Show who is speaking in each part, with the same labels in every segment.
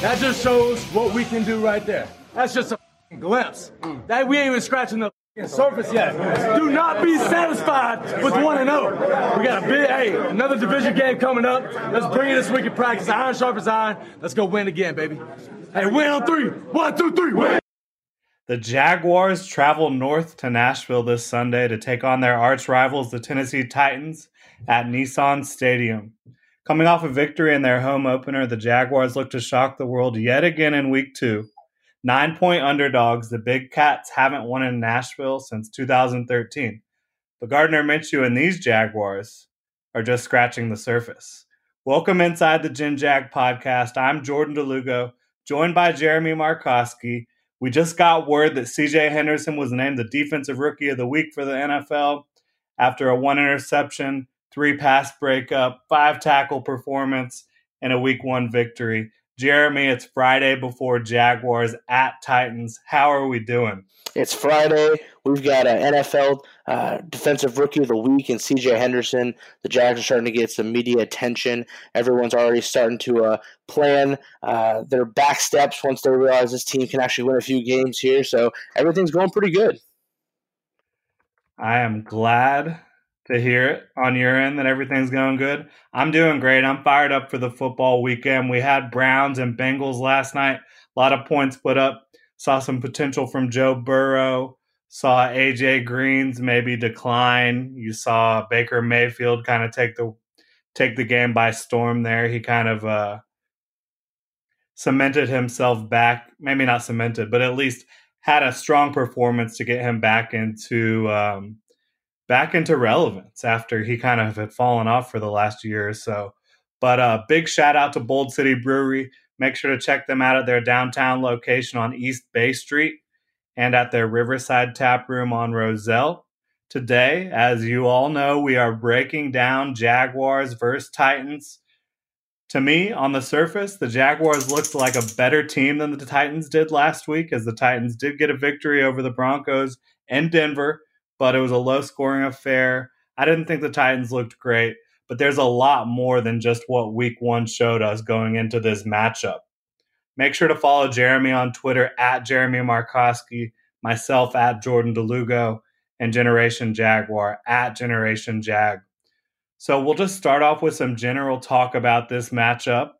Speaker 1: That just shows what we can do right there. That's just a glimpse. That we ain't even scratching the surface yet. Do not be satisfied with one and zero. We got a big, hey, another division game coming up. Let's bring it this week in practice. Iron sharpens iron. Let's go win again, baby. Hey, win on three. One, two, three. Win.
Speaker 2: The Jaguars travel north to Nashville this Sunday to take on their arch rivals, the Tennessee Titans, at Nissan Stadium. Coming off a victory in their home opener, the Jaguars look to shock the world yet again in week two. Nine point underdogs, the Big Cats haven't won in Nashville since 2013. But Gardner Minshew and these Jaguars are just scratching the surface. Welcome inside the Gen Jag podcast. I'm Jordan DeLugo, joined by Jeremy Markoski. We just got word that CJ Henderson was named the Defensive Rookie of the Week for the NFL after a one interception, three pass breakup, five tackle performance, and a week one victory. Jeremy, it's Friday before Jaguars at Titans. How are we doing?
Speaker 3: It's Friday. We've got an NFL uh, Defensive Rookie of the Week and CJ Henderson. The Jags are starting to get some media attention. Everyone's already starting to uh, plan uh, their back steps once they realize this team can actually win a few games here. So everything's going pretty good.
Speaker 2: I am glad to hear it on your end that everything's going good. I'm doing great. I'm fired up for the football weekend. We had Browns and Bengals last night. A lot of points put up. Saw some potential from Joe Burrow. Saw AJ Green's maybe decline. You saw Baker Mayfield kind of take the take the game by storm there. He kind of uh, cemented himself back. Maybe not cemented, but at least had a strong performance to get him back into um, back into relevance after he kind of had fallen off for the last year or so. But uh, big shout out to Bold City Brewery. Make sure to check them out at their downtown location on East Bay Street and at their Riverside Tap Room on Rosselle. Today, as you all know, we are breaking down Jaguars versus Titans. To me, on the surface, the Jaguars looked like a better team than the Titans did last week, as the Titans did get a victory over the Broncos and Denver but it was a low scoring affair. I didn't think the Titans looked great, but there's a lot more than just what week one showed us going into this matchup. Make sure to follow Jeremy on Twitter at Jeremy Markowski, myself at Jordan DeLugo, and Generation Jaguar at Generation Jag. So we'll just start off with some general talk about this matchup.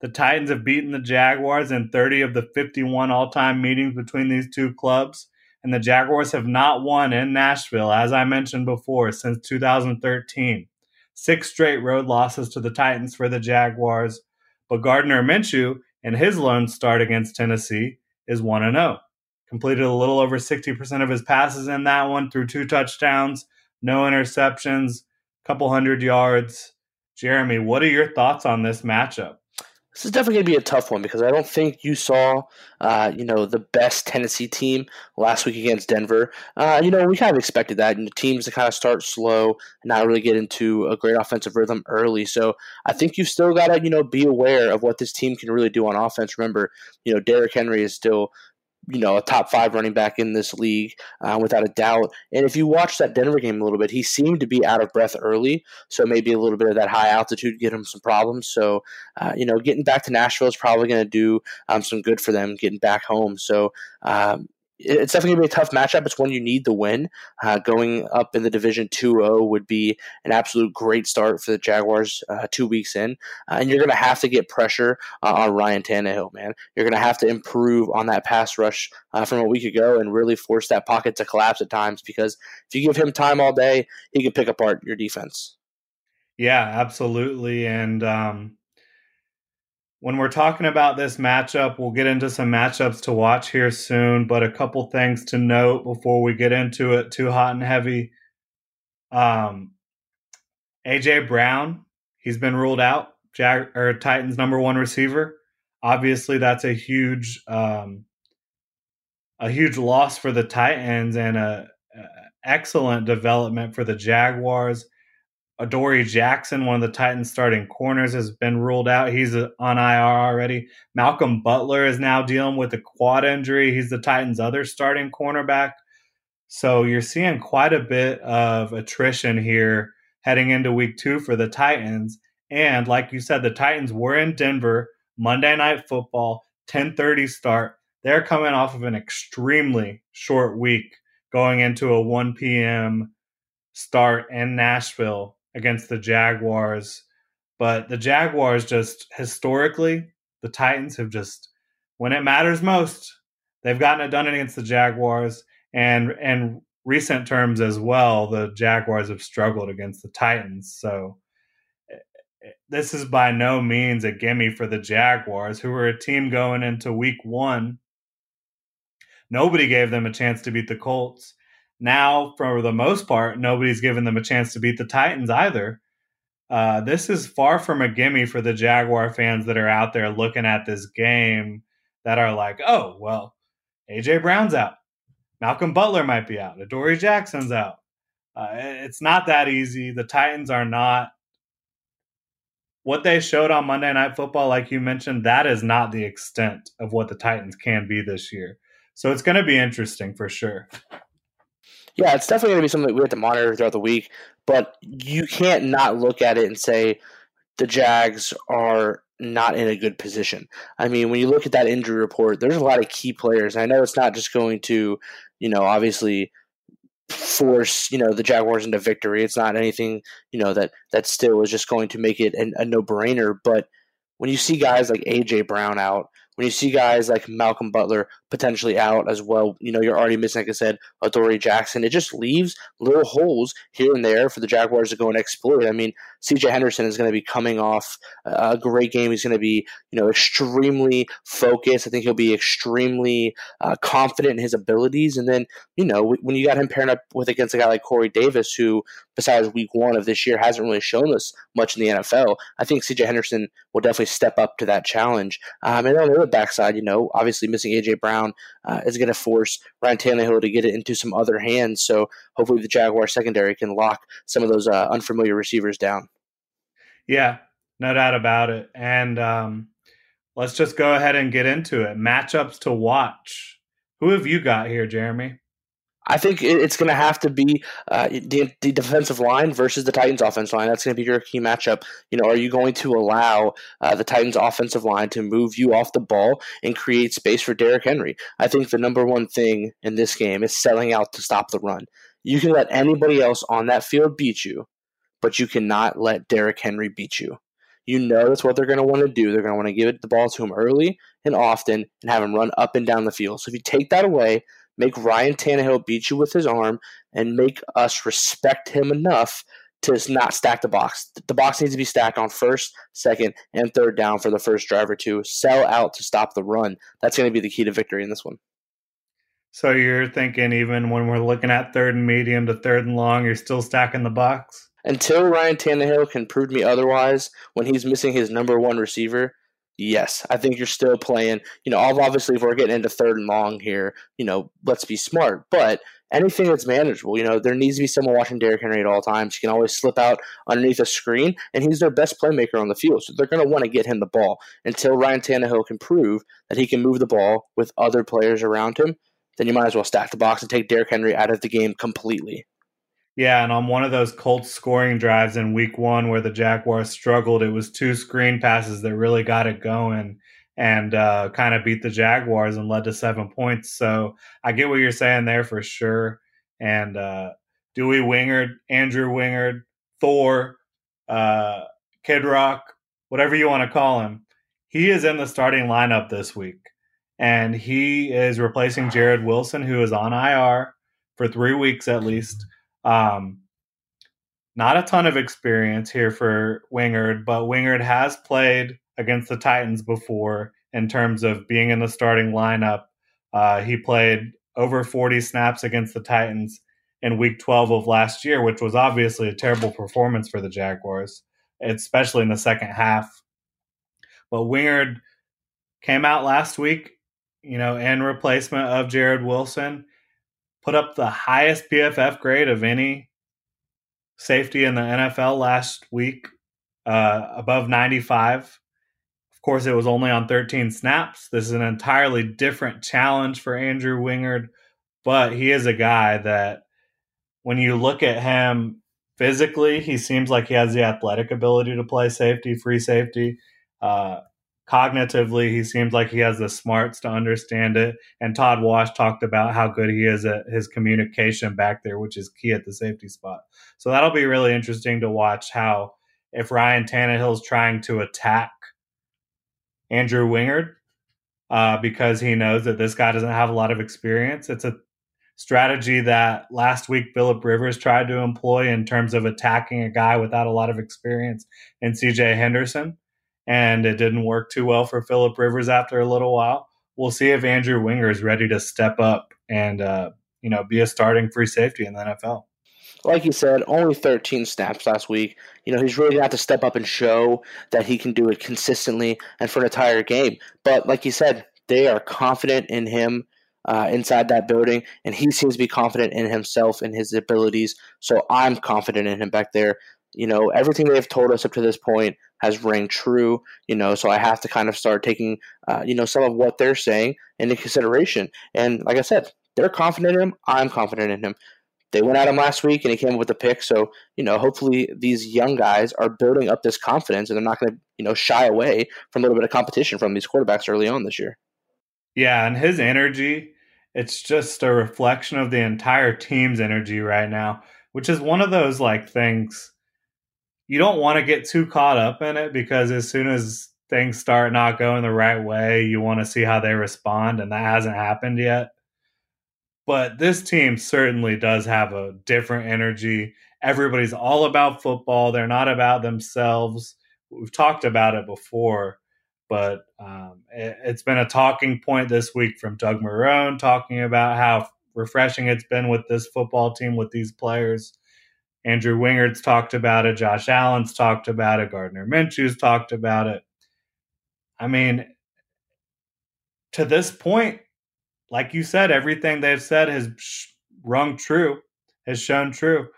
Speaker 2: The Titans have beaten the Jaguars in 30 of the 51 all time meetings between these two clubs and the Jaguars have not won in Nashville, as I mentioned before, since 2013. Six straight road losses to the Titans for the Jaguars, but Gardner Minshew, in his lone start against Tennessee, is 1 0. Completed a little over 60% of his passes in that one through two touchdowns, no interceptions, couple hundred yards. Jeremy, what are your thoughts on this matchup?
Speaker 3: This is definitely going to be a tough one because I don't think you saw, uh, you know, the best Tennessee team last week against Denver. Uh, you know, we kind of expected that. and the teams to kind of start slow and not really get into a great offensive rhythm early. So I think you've still got to, you know, be aware of what this team can really do on offense. Remember, you know, Derrick Henry is still you know, a top five running back in this league uh, without a doubt. And if you watch that Denver game a little bit, he seemed to be out of breath early. So maybe a little bit of that high altitude get him some problems. So, uh, you know, getting back to Nashville is probably going to do um, some good for them getting back home. So, um, it's definitely going to be a tough matchup. It's one you need to win. Uh, going up in the division 2-0 would be an absolute great start for the Jaguars uh, two weeks in. Uh, and you're going to have to get pressure uh, on Ryan Tannehill, man. You're going to have to improve on that pass rush uh, from a week ago and really force that pocket to collapse at times because if you give him time all day, he can pick apart your defense.
Speaker 2: Yeah, absolutely. And um, when we're talking about this matchup, we'll get into some matchups to watch here soon, but a couple things to note before we get into it too hot and heavy. Um, AJ Brown, he's been ruled out. Jag- or Titans number one receiver. Obviously, that's a huge, um, a huge loss for the Titans and a, a excellent development for the Jaguars. Adoree Jackson, one of the Titans starting corners, has been ruled out. He's on IR already. Malcolm Butler is now dealing with a quad injury. He's the Titans' other starting cornerback. So you're seeing quite a bit of attrition here heading into week two for the Titans. And like you said, the Titans were in Denver Monday night football, 1030 start. They're coming off of an extremely short week going into a 1 p.m. start in Nashville against the Jaguars. But the Jaguars just historically, the Titans have just when it matters most, they've gotten it done against the Jaguars and and recent terms as well, the Jaguars have struggled against the Titans. So eh, eh, this is by no means a gimme for the Jaguars, who were a team going into week one. Nobody gave them a chance to beat the Colts. Now, for the most part, nobody's given them a chance to beat the Titans either. Uh, this is far from a gimme for the Jaguar fans that are out there looking at this game that are like, oh, well, AJ Brown's out. Malcolm Butler might be out. Adoree Jackson's out. Uh, it's not that easy. The Titans are not what they showed on Monday Night Football, like you mentioned, that is not the extent of what the Titans can be this year. So it's going to be interesting for sure.
Speaker 3: Yeah, it's definitely going to be something that we have to monitor throughout the week. But you can't not look at it and say the Jags are not in a good position. I mean, when you look at that injury report, there's a lot of key players. I know it's not just going to, you know, obviously force you know the Jaguars into victory. It's not anything you know that that still is just going to make it a, a no brainer. But when you see guys like AJ Brown out, when you see guys like Malcolm Butler potentially out as well, you know, you're already missing, like I said, Adoree Jackson. It just leaves little holes here and there for the Jaguars to go and exploit. I mean, CJ Henderson is going to be coming off a great game. He's going to be, you know, extremely focused. I think he'll be extremely uh, confident in his abilities. And then, you know, when you got him pairing up with against a guy like Corey Davis, who besides week one of this year hasn't really shown us much in the NFL, I think CJ Henderson will definitely step up to that challenge. Um, and on the other backside, you know, obviously missing AJ Brown uh, is going to force Ryan Tannehill to get it into some other hands. So hopefully the Jaguar secondary can lock some of those uh, unfamiliar receivers down.
Speaker 2: Yeah, no doubt about it. And um, let's just go ahead and get into it. Matchups to watch. Who have you got here, Jeremy?
Speaker 3: I think it's going to have to be uh, the, the, defensive line versus the Titans' offensive line. That's going to be your key matchup. You know, are you going to allow uh, the Titans' offensive line to move you off the ball and create space for Derrick Henry? I think the number one thing in this game is selling out to stop the run. You can let anybody else on that field beat you, but you cannot let Derrick Henry beat you. You know that's what they're going to want to do. They're going to want to give it the ball to him early and often and have him run up and down the field. So if you take that away, make Ryan Tannehill beat you with his arm, and make us respect him enough to not stack the box. The box needs to be stacked on first, second, and third down for the first driver to sell out to stop the run. That's going to be the key to victory in this one.
Speaker 2: So you're thinking even when we're looking at third and medium to third and long, you're still stacking the box?
Speaker 3: Until Ryan Tannehill can prove me otherwise, when he's missing his number one receiver, yes, I think you're still playing. You know, obviously, if we're getting into third and long here, you know, let's be smart. But anything that's manageable, you know, there needs to be someone watching Derrick Henry at all times. He can always slip out underneath a screen, and he's their best playmaker on the field. So they're going to want to get him the ball until Ryan Tannehill can prove that he can move the ball with other players around him. Then you might as well stack the box and take Derrick Henry out of the game completely.
Speaker 2: Yeah, and on one of those Colts scoring drives in week one where the Jaguars struggled, it was two screen passes that really got it going and uh, kind of beat the Jaguars and led to seven points. So I get what you're saying there for sure. And uh, Dewey Wingard, Andrew Wingard, Thor, uh, Kid Rock, whatever you want to call him, he is in the starting lineup this week. And he is replacing Jared Wilson, who is on IR for three weeks at least. Um, not a ton of experience here for Wingard, but Wingard has played against the Titans before in terms of being in the starting lineup. Uh, he played over 40 snaps against the Titans in week 12 of last year, which was obviously a terrible performance for the Jaguars, especially in the second half. But Wingard came out last week, you know, in replacement of Jared Wilson, put up the highest PFF grade of any safety in the NFL last week, uh, above 95. Of course, it was only on 13 snaps. This is an entirely different challenge for Andrew Wingard, but he is a guy that when you look at him physically, he seems like he has the athletic ability to play safety, free safety. Uh, cognitively, he seems like he has the smarts to understand it. And Todd Wash talked about how good he is at his communication back there, which is key at the safety spot. So that'll be really interesting to watch how if Ryan Tannehill's trying to attack Andrew Wingard uh, because he knows that this guy doesn't have a lot of experience. It's a strategy that last week Philip Rivers tried to employ in terms of attacking a guy without a lot of experience in CJ Henderson. And it didn't work too well for Philip Rivers after a little while. We'll see if Andrew Wingard is ready to step up and uh, you know be a starting free safety in the NFL.
Speaker 3: Like you said, only 13 snaps last week. You know, he's really to have to step up and show that he can do it consistently and for an entire game. But like you said, they are confident in him uh, inside that building, and he seems to be confident in himself and his abilities. So I'm confident in him back there. You know, everything they've told us up to this point has rang true. You know, so I have to kind of start taking, uh, you know, some of what they're saying into consideration. And like I said, they're confident in him. I'm confident in him. They went at him last week and he came up with a pick. So, you know, hopefully these young guys are building up this confidence and they're not going to, you know, shy away from a little bit of competition from these quarterbacks early on this year.
Speaker 2: Yeah, and his energy it's just a reflection of the entire team's energy right now, which is one of those like things you don't want to get too caught up in it because as soon as things start not going the right way, you want to see how they respond, and that hasn't happened yet. But this team certainly does have a different energy. Everybody's all about football, they're not about themselves. We've talked about it before but um, it, has been a talking point this week from Doug Marrone talking about how refreshing it's been with this football team with these players. Andrew Wingard's talked about it. Josh Allen's talked about it. Gardner Minshew's talked about it. I mean, to this point, like you said, everything they've said has rung true, has shown true.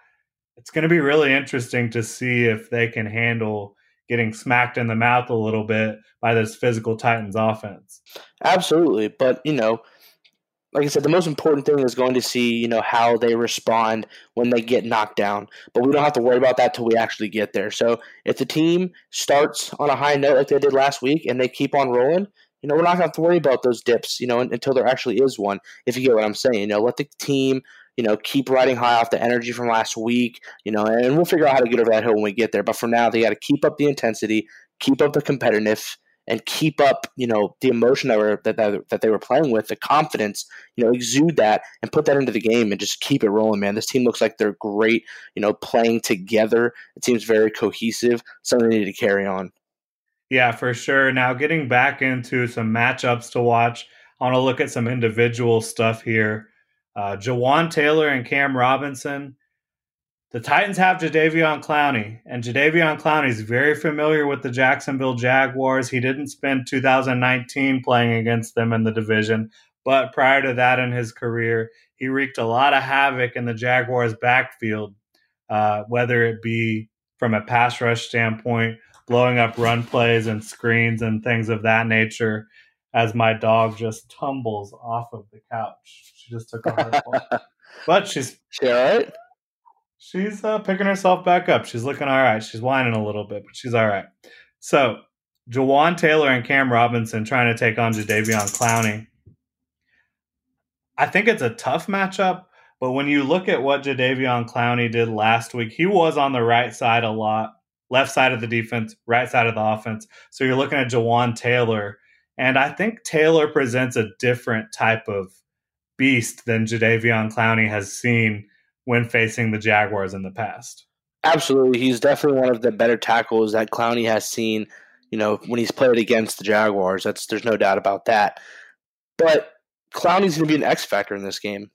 Speaker 2: It's going to be really interesting to see if they can handle getting smacked in the mouth a little bit by this physical Titans offense.
Speaker 3: Absolutely, but you know, like I said, the most important thing is going to see you know how they respond when they get knocked down. But we don't have to worry about that till we actually get there. So if the team starts on a high note like they did last week and they keep on rolling, you know, we're not going to have to worry about those dips, you know, until there actually is one. If you get what I'm saying, you know, let the team you know, keep riding high off the energy from last week, you know, and we'll figure out how to get over that hill when we get there. But for now, they got to keep up the intensity, keep up the competitiveness, and keep up, you know, the emotion that were that, that, that they were playing with, the confidence, you know, exude that and put that into the game and just keep it rolling, man. This team looks like they're great, you know, playing together. It seems very cohesive. Something they need to carry on.
Speaker 2: Yeah, for sure. Now getting back into some matchups to watch. I want to look at some individual stuff here. Uh, Jawaan Taylor and Cam Robinson. The Titans have Jadeveon Clowney, and Jadeveon Clowney is very familiar with the Jacksonville Jaguars. He didn't spend 2019 playing against them in the division, but prior to that in his career, he wreaked a lot of havoc in the Jaguars' backfield, uh, whether it be from a pass rush standpoint, blowing up run plays and screens and things of that nature, as my dog just tumbles off of the couch. She just took a hard fall. But she's
Speaker 3: she all right?
Speaker 2: She's uh, picking herself back up. She's looking all right. She's whining a little bit, but she's all right. So, Jawaan Taylor and Cam Robinson trying to take on Jadeveon Clowney. I think it's a tough matchup, but when you look at what Jadeveon Clowney did last week, he was on the right side a lot, left side of the defense, right side of the offense. So you're looking at Jawaan Taylor, and I think Taylor presents a different type of beast than Jadeveon Clowney has seen when facing the Jaguars in the past.
Speaker 3: Absolutely. He's definitely one of the better tackles that Clowney has seen, You know, when he's played against the Jaguars, that's there's no doubt about that. But Clowney's going to be an X factor in this game.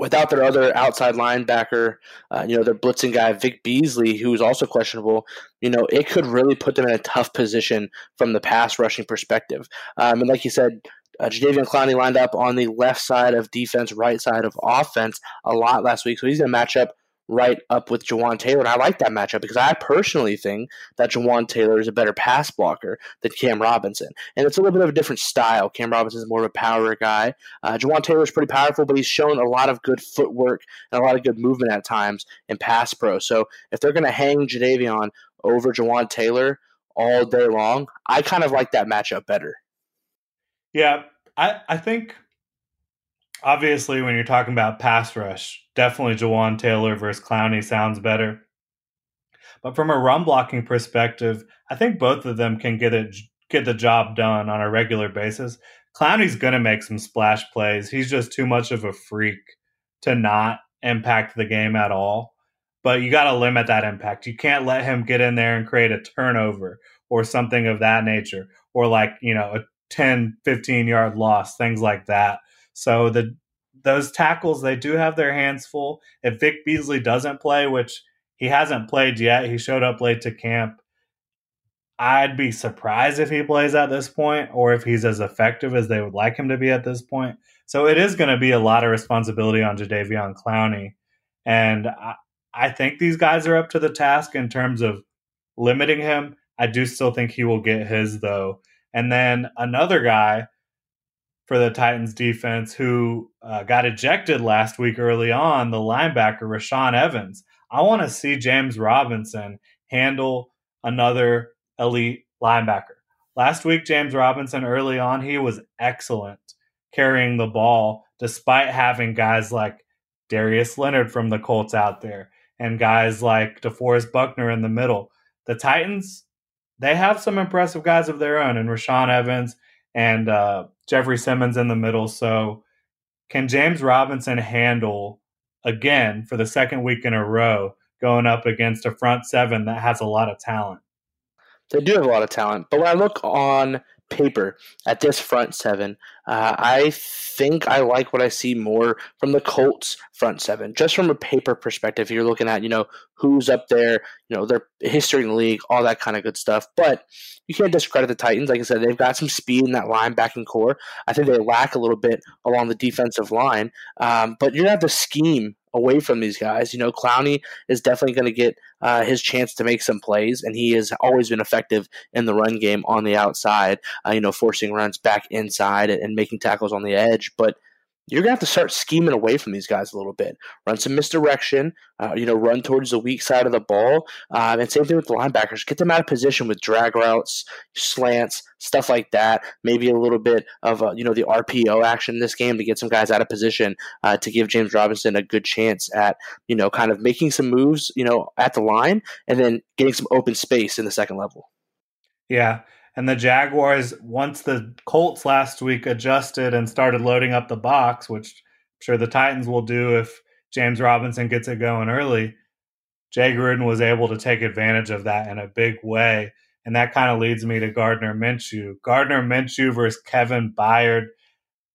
Speaker 3: Without their other outside linebacker, uh, you know, their blitzing guy, Vic Beasley, who's also questionable, you know, it could really put them in a tough position from the pass rushing perspective. Um, and like you said, uh, Jadeveon Clowney lined up on the left side of defense, right side of offense a lot last week. So he's going to match up right up with Jawaan Taylor. And I like that matchup because I personally think that Jawaan Taylor is a better pass blocker than Cam Robinson. And it's a little bit of a different style. Cam Robinson is more of a power guy. Uh, Jawaan Taylor is pretty powerful, but he's shown a lot of good footwork and a lot of good movement at times in pass pro. So if they're going to hang Jadeveon over Jawaan Taylor all day long, I kind of like that matchup better.
Speaker 2: Yeah, I, I think obviously when you're talking about pass rush, definitely Jawaan Taylor versus Clowney sounds better. But from a run blocking perspective, I think both of them can get it get the job done on a regular basis. Clowney's going to make some splash plays. He's just too much of a freak to not impact the game at all. But you got to limit that impact. You can't let him get in there and create a turnover or something of that nature or like, you know, a 10, 15 yard loss, things like that. So the those tackles they do have their hands full. If Vic Beasley doesn't play, which he hasn't played yet, he showed up late to camp. I'd be surprised if he plays at this point or if he's as effective as they would like him to be at this point. So it is going to be a lot of responsibility on Jadeveon Clowney. And I, I think these guys are up to the task in terms of limiting him. I do still think he will get his, though. And then another guy for the Titans defense who uh, got ejected last week early on, the linebacker Rashaan Evans. I want to see James Robinson handle another elite linebacker. Last week, James Robinson early on, he was excellent carrying the ball despite having guys like Darius Leonard from the Colts out there and guys like DeForest Buckner in the middle. The Titans, they have some impressive guys of their own, and Rashaan Evans and uh, Jeffrey Simmons in the middle. So, can James Robinson handle again for the second week in a row going up against a front seven that has a lot of talent?
Speaker 3: They do have a lot of talent, but when I look on paper at this front seven, uh, I think I like what I see more from the Colts front seven. Just from a paper perspective, you're looking at you know who's up there, you know their history in the league, all that kind of good stuff. But you can't discredit the Titans. Like I said, they've got some speed in that linebacking corps. I think they lack a little bit along the defensive line, um, but you're have the scheme away from these guys. You know, Clowney is definitely going to get uh, his chance to make some plays, and he has always been effective in the run game on the outside. Uh, you know, forcing runs back inside and, and making tackles on the edge, but you're gonna have to start scheming away from these guys a little bit. Run some misdirection. Uh, you know, run towards the weak side of the ball. Um, and same thing with the linebackers. Get them out of position with drag routes, slants, stuff like that. Maybe a little bit of uh, you know the RPO action in this game to get some guys out of position uh, to give James Robinson a good chance at you know kind of making some moves you know at the line and then getting some open space in the second level.
Speaker 2: Yeah, and the Jaguars, once the Colts last week adjusted and started loading up the box, which I'm sure the Titans will do if James Robinson gets it going early, Jay Gruden was able to take advantage of that in a big way. And that kind of leads me to Gardner Minshew. Gardner Minshew versus Kevin Byard.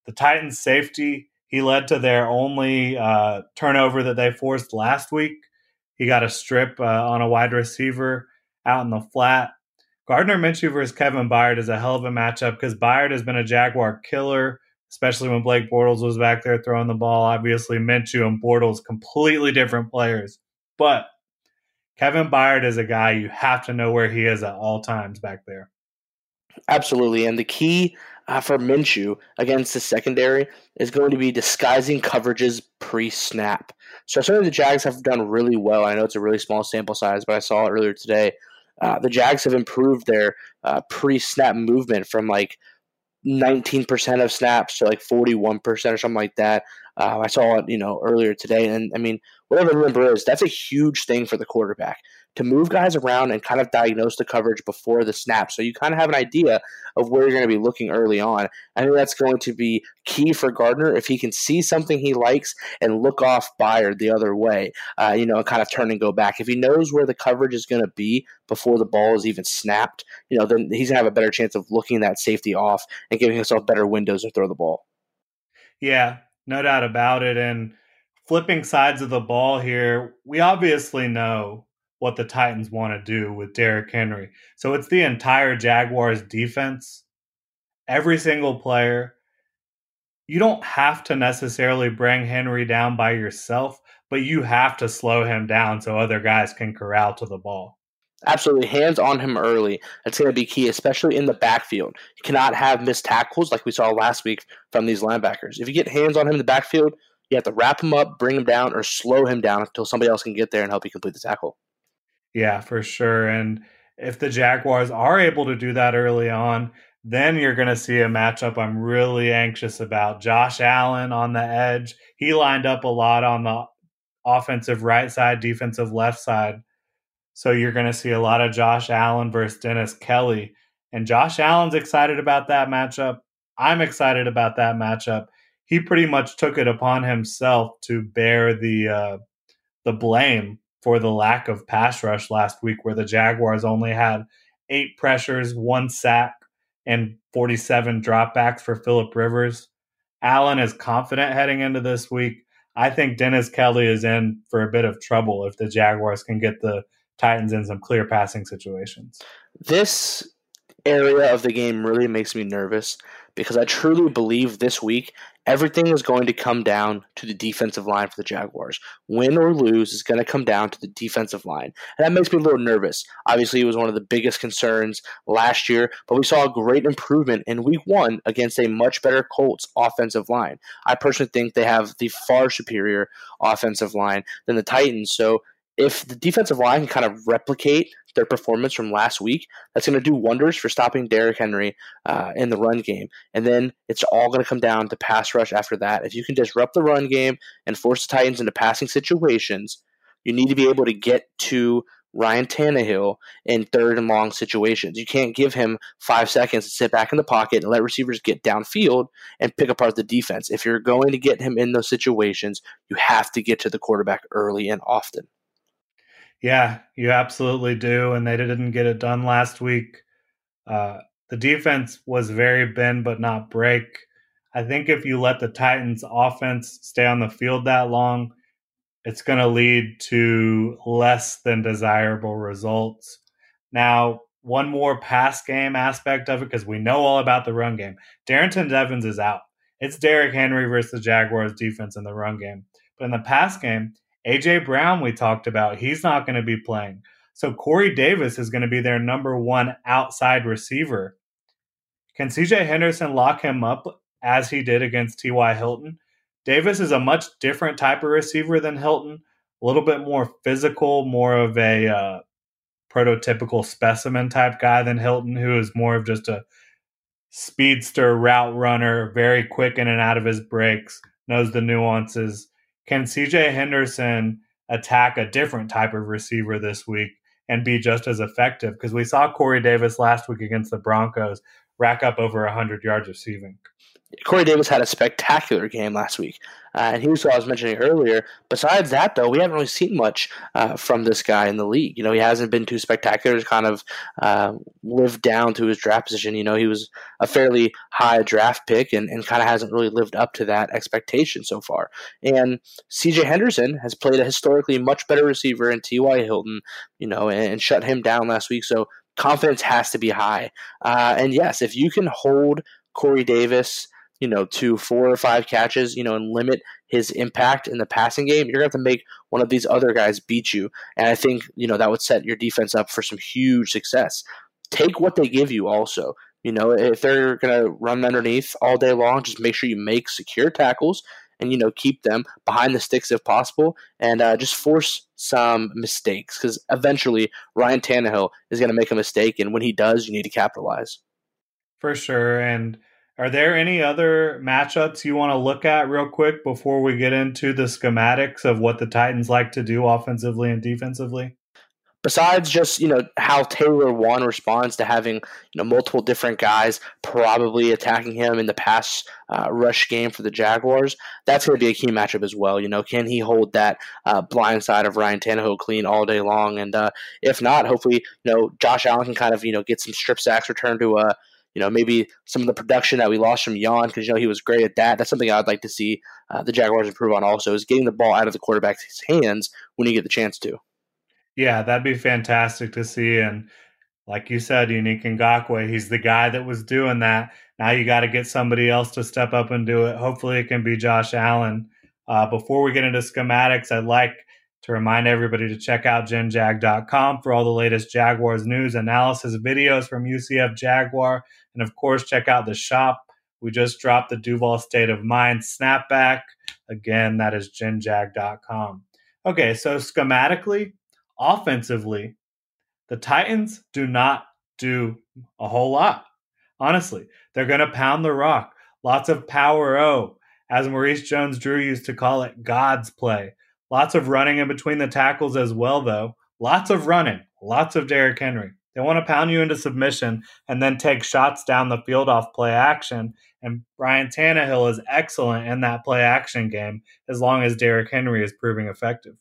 Speaker 2: The Titans safety, he led to their only uh, turnover that they forced last week. He got a strip uh, on a wide receiver out in the flat. Gardner Minshew versus Kevin Byard is a hell of a matchup because Byard has been a Jaguar killer, especially when Blake Bortles was back there throwing the ball. Obviously, Minshew and Bortles completely different players, but Kevin Byard is a guy you have to know where he is at all times back there.
Speaker 3: Absolutely, and the key uh, for Minshew against the secondary is going to be disguising coverages pre-snap. So certainly the Jags have done really well. I know it's a really small sample size, but I saw it earlier today uh, the Jags have improved their uh, pre-snap movement from like 19% of snaps to like 41% or something like that. Uh, I saw it, you know, earlier today, and I mean, whatever the number is, that's a huge thing for the quarterback to move guys around and kind of diagnose the coverage before the snap. So you kind of have an idea of where you're going to be looking early on. I think that's going to be key for Gardner if he can see something he likes and look off Byard the other way, uh, you know, kind of turn and go back. If he knows where the coverage is going to be before the ball is even snapped, you know, then he's going to have a better chance of looking that safety off and giving himself better windows to throw the ball.
Speaker 2: Yeah, no doubt about it. And flipping sides of the ball here, we obviously know what the Titans want to do with Derrick Henry. So it's the entire Jaguars defense, every single player. You don't have to necessarily bring Henry down by yourself, but you have to slow him down so other guys can corral to the ball.
Speaker 3: Absolutely, hands on him early. That's going to be key, especially in the backfield. You cannot have missed tackles like we saw last week from these linebackers. If you get hands on him in the backfield, you have to wrap him up, bring him down, or slow him down until somebody else can get there and help you complete the tackle.
Speaker 2: Yeah, for sure. And if the Jaguars are able to do that early on, then you're going to see a matchup I'm really anxious about. Josh Allen on the edge. He lined up a lot on the offensive right side, defensive left side. So you're going to see a lot of Josh Allen versus Dennis Kelly. And Josh Allen's excited about that matchup. I'm excited about that matchup he pretty much took it upon himself to bear the uh, the blame for the lack of pass rush last week, where the Jaguars only had eight pressures, one sack, and 47 dropbacks for Philip Rivers. Allen is confident heading into this week. I think Dennis Kelly is in for a bit of trouble if the Jaguars can get the Titans in some clear passing situations.
Speaker 3: This area of the game really makes me nervous because I truly believe this week everything is going to come down to the defensive line for the Jaguars. Win or lose is going to come down to the defensive line. And that makes me a little nervous. Obviously, it was one of the biggest concerns last year, but we saw a great improvement in week one against a much better Colts offensive line. I personally think they have the far superior offensive line than the Titans. So if the defensive line can kind of replicate their performance from last week, that's going to do wonders for stopping Derrick Henry uh, in the run game. And then it's all going to come down to pass rush after that. If you can disrupt the run game and force the Titans into passing situations, you need to be able to get to Ryan Tannehill in third and long situations. You can't give him five seconds to sit back in the pocket and let receivers get downfield and pick apart the defense. If you're going to get him in those situations, you have to get to the quarterback early and often.
Speaker 2: Yeah, you absolutely do. And they didn't get it done last week. Uh, the defense was very bend but not break. I think if you let the Titans offense stay on the field that long, it's going to lead to less than desirable results. Now, one more pass game aspect of it because we know all about the run game. Darrynton Evans is out. It's Derrick Henry versus the Jaguars defense in the run game. But in the pass game, AJ Brown, we talked about, he's not going to be playing. So Corey Davis is going to be their number one outside receiver. Can CJ Henderson lock him up as he did against T.Y. Hilton? Davis is a much different type of receiver than Hilton, a little bit more physical, more of a uh, prototypical specimen type guy than Hilton, who is more of just a speedster route runner, very quick in and out of his breaks, knows the nuances. Can CJ Henderson attack a different type of receiver this week and be just as effective? Because we saw Corey Davis last week against the Broncos rack up over 100 yards receiving.
Speaker 3: Corey Davis had a spectacular game last week, uh, and he was what I was mentioning earlier. Besides that, though, we haven't really seen much uh, from this guy in the league. You know, he hasn't been too spectacular. To kind of uh, lived down to his draft position. You know, he was a fairly high draft pick, and, and kind of hasn't really lived up to that expectation so far. And C.J. Henderson has played a historically much better receiver in T.Y. Hilton. You know, and, and shut him down last week. So confidence has to be high. Uh, and yes, if you can hold Corey Davis you know, to four or five catches, you know, and limit his impact in the passing game, you're going to have to make one of these other guys beat you. And I think, you know, that would set your defense up for some huge success. Take what they give you also. You know, if they're going to run underneath all day long, just make sure you make secure tackles and, you know, keep them behind the sticks if possible and uh, just force some mistakes because eventually Ryan Tannehill is going to make a mistake. And when he does, you need to capitalize.
Speaker 2: For sure. And, are there any other matchups you want to look at real quick before we get into the schematics of what the Titans like to do offensively and defensively?
Speaker 3: besides just you know how Taylor one responds to having you know multiple different guys probably attacking him in the pass uh, rush game for the Jaguars, that's going to be a key matchup as well. You know, can he hold that uh, blind side of Ryan Tannehill clean all day long? And uh, if not, hopefully you know Josh Allen can kind of you know get some strip sacks, return to a you know, maybe some of the production that we lost from Jan because you know he was great at that. That's something I'd like to see uh, the Jaguars improve on. Also, is getting the ball out of the quarterback's hands when you get the chance to.
Speaker 2: Yeah, that'd be fantastic to see. And like you said, Yannick Ngakoue, he's the guy that was doing that. Now you got to get somebody else to step up and do it. Hopefully, it can be Josh Allen. Uh, before we get into schematics, I'd like to remind everybody to check out genjag.com for all the latest Jaguars news, analysis, videos from UCF Jaguar, and of course, check out the shop. We just dropped the Duval State of Mind snapback. Again, that is genjag.com. Okay, so schematically, offensively, the Titans do not do a whole lot. Honestly, they're going to pound the rock. Lots of power O, as Maurice Jones Drew used to call it, God's play. Lots of running in between the tackles as well, though. Lots of running. Lots of Derrick Henry. They want to pound you into submission and then take shots down the field off play action. And Ryan Tannehill is excellent in that play action game as long as Derrick Henry is proving effective.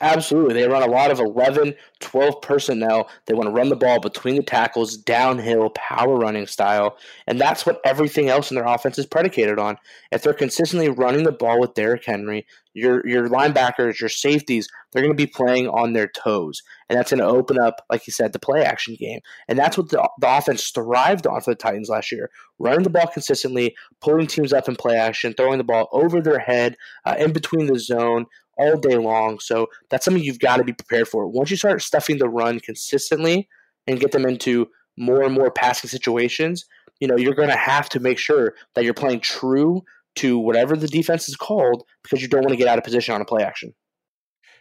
Speaker 3: Absolutely. They run a lot of 11, 12 personnel. They want to run the ball between the tackles, downhill, power running style. And that's what everything else in their offense is predicated on. If they're consistently running the ball with Derrick Henry, your, your linebackers, your safeties, they're going to be playing on their toes. And that's going to open up, like you said, the play action game. And that's what the, the offense thrived on for the Titans last year running the ball consistently, pulling teams up in play action, throwing the ball over their head, uh, in between the zone, all day long. So that's something you've got to be prepared for. Once you start stuffing the run consistently and get them into more and more passing situations, you know, you're going to have to make sure that you're playing true to whatever the defense is called because you don't want to get out of position on a play action.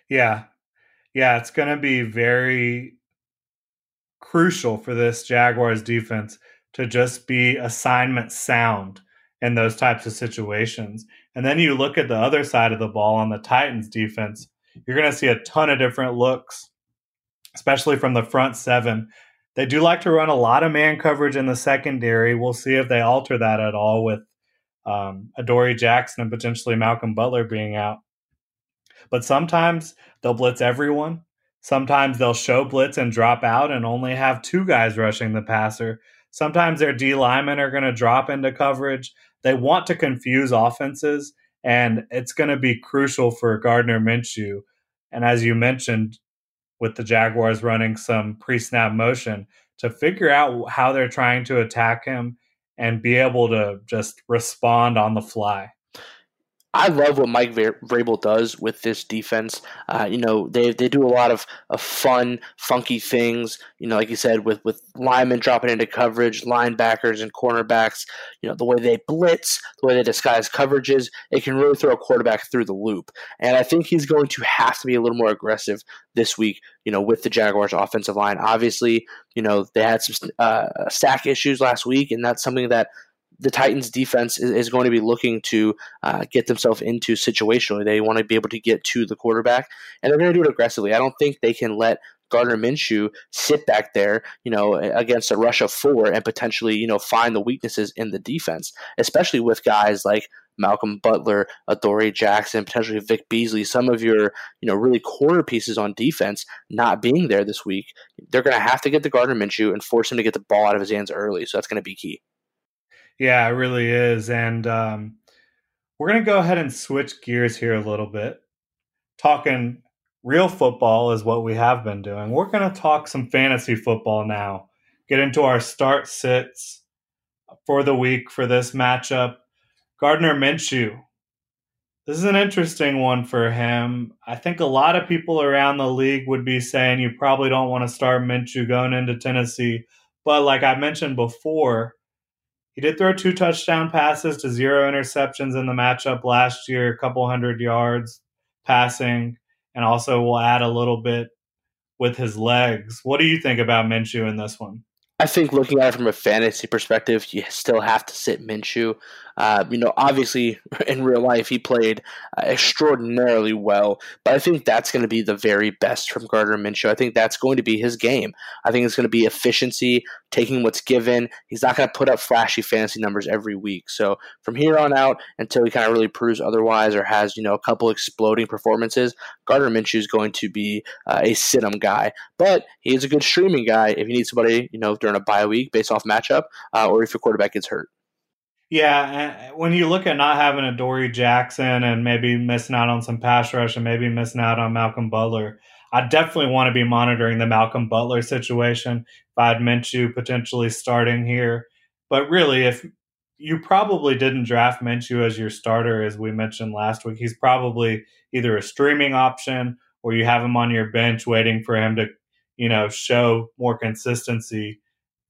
Speaker 2: Yeah. Yeah, it's going to be very crucial for this Jaguars defense to just be assignment sound in those types of situations. And then you look at the other side of the ball on the Titans defense, you're going to see a ton of different looks, especially from the front seven. They do like to run a lot of man coverage in the secondary. We'll see if they alter that at all with um, Adoree Jackson and potentially Malcolm Butler being out. But sometimes they'll blitz everyone. Sometimes they'll show blitz and drop out and only have two guys rushing the passer. Sometimes their D linemen are going to drop into coverage. They want to confuse offenses, and it's going to be crucial for Gardner Minshew. And as you mentioned, with the Jaguars running some pre snap motion, to figure out how they're trying to attack him and be able to just respond on the fly.
Speaker 3: I love what Mike Vrabel does with this defense. Uh, you know, they they do a lot of, of fun, funky things. You know, like you said, with with linemen dropping into coverage, linebackers and cornerbacks. You know, the way they blitz, the way they disguise coverages, it can really throw a quarterback through the loop. And I think he's going to have to be a little more aggressive this week. You know, with the Jaguars' offensive line. Obviously, you know they had some uh, sack issues last week, and that's something that the Titans defense is, is, going to be looking to uh, get themselves into situationally. They want to be able to get to the quarterback, and they're going to do it aggressively. I don't think they can let Gardner Minshew sit back there, you know, against a rush of four and potentially, you know, find the weaknesses in the defense, especially with guys like Malcolm Butler, Adoree Jackson, potentially Vic Beasley, some of your, you know, really core pieces on defense not being there this week. They're going to have to get the Gardner Minshew and force him to get the ball out of his hands early. So that's going to be key.
Speaker 2: Yeah, it really is. And um, we're going to go ahead and switch gears here a little bit. Talking real football is what we have been doing. We're going to talk some fantasy football now. Get into our start sits for the week for this matchup. Gardner Minshew. This is an interesting one for him. I think a lot of people around the league would be saying you probably don't want to start Minshew going into Tennessee. But like I mentioned before, he did throw two touchdown passes to zero interceptions in the matchup last year, a couple hundred yards passing, and also will add a little bit with his legs. What do you think about Minshew in this one?
Speaker 3: I think looking at it from a fantasy perspective, you still have to sit Minshew. Uh, you know, obviously in real life he played uh, extraordinarily well, but I think that's going to be the very best from Gardner Minshew. I think that's going to be his game. I think it's going to be efficiency, taking what's given. He's not going to put up flashy fantasy numbers every week. So from here on out, until he kind of really proves otherwise or has you know a couple exploding performances, Gardner Minshew is going to be uh, a sit 'em guy. But he is a good streaming guy if you need somebody you know during a bye week based off matchup, uh, or if your quarterback gets hurt.
Speaker 2: Yeah, when you look at not having Adoree Jackson and maybe missing out on some pass rush and maybe missing out on Malcolm Butler, I definitely want to be monitoring the Malcolm Butler situation. If I had Minshew potentially starting here, but really, if you probably didn't draft Minshew as your starter, as we mentioned last week, he's probably either a streaming option or you have him on your bench waiting for him to, you know, show more consistency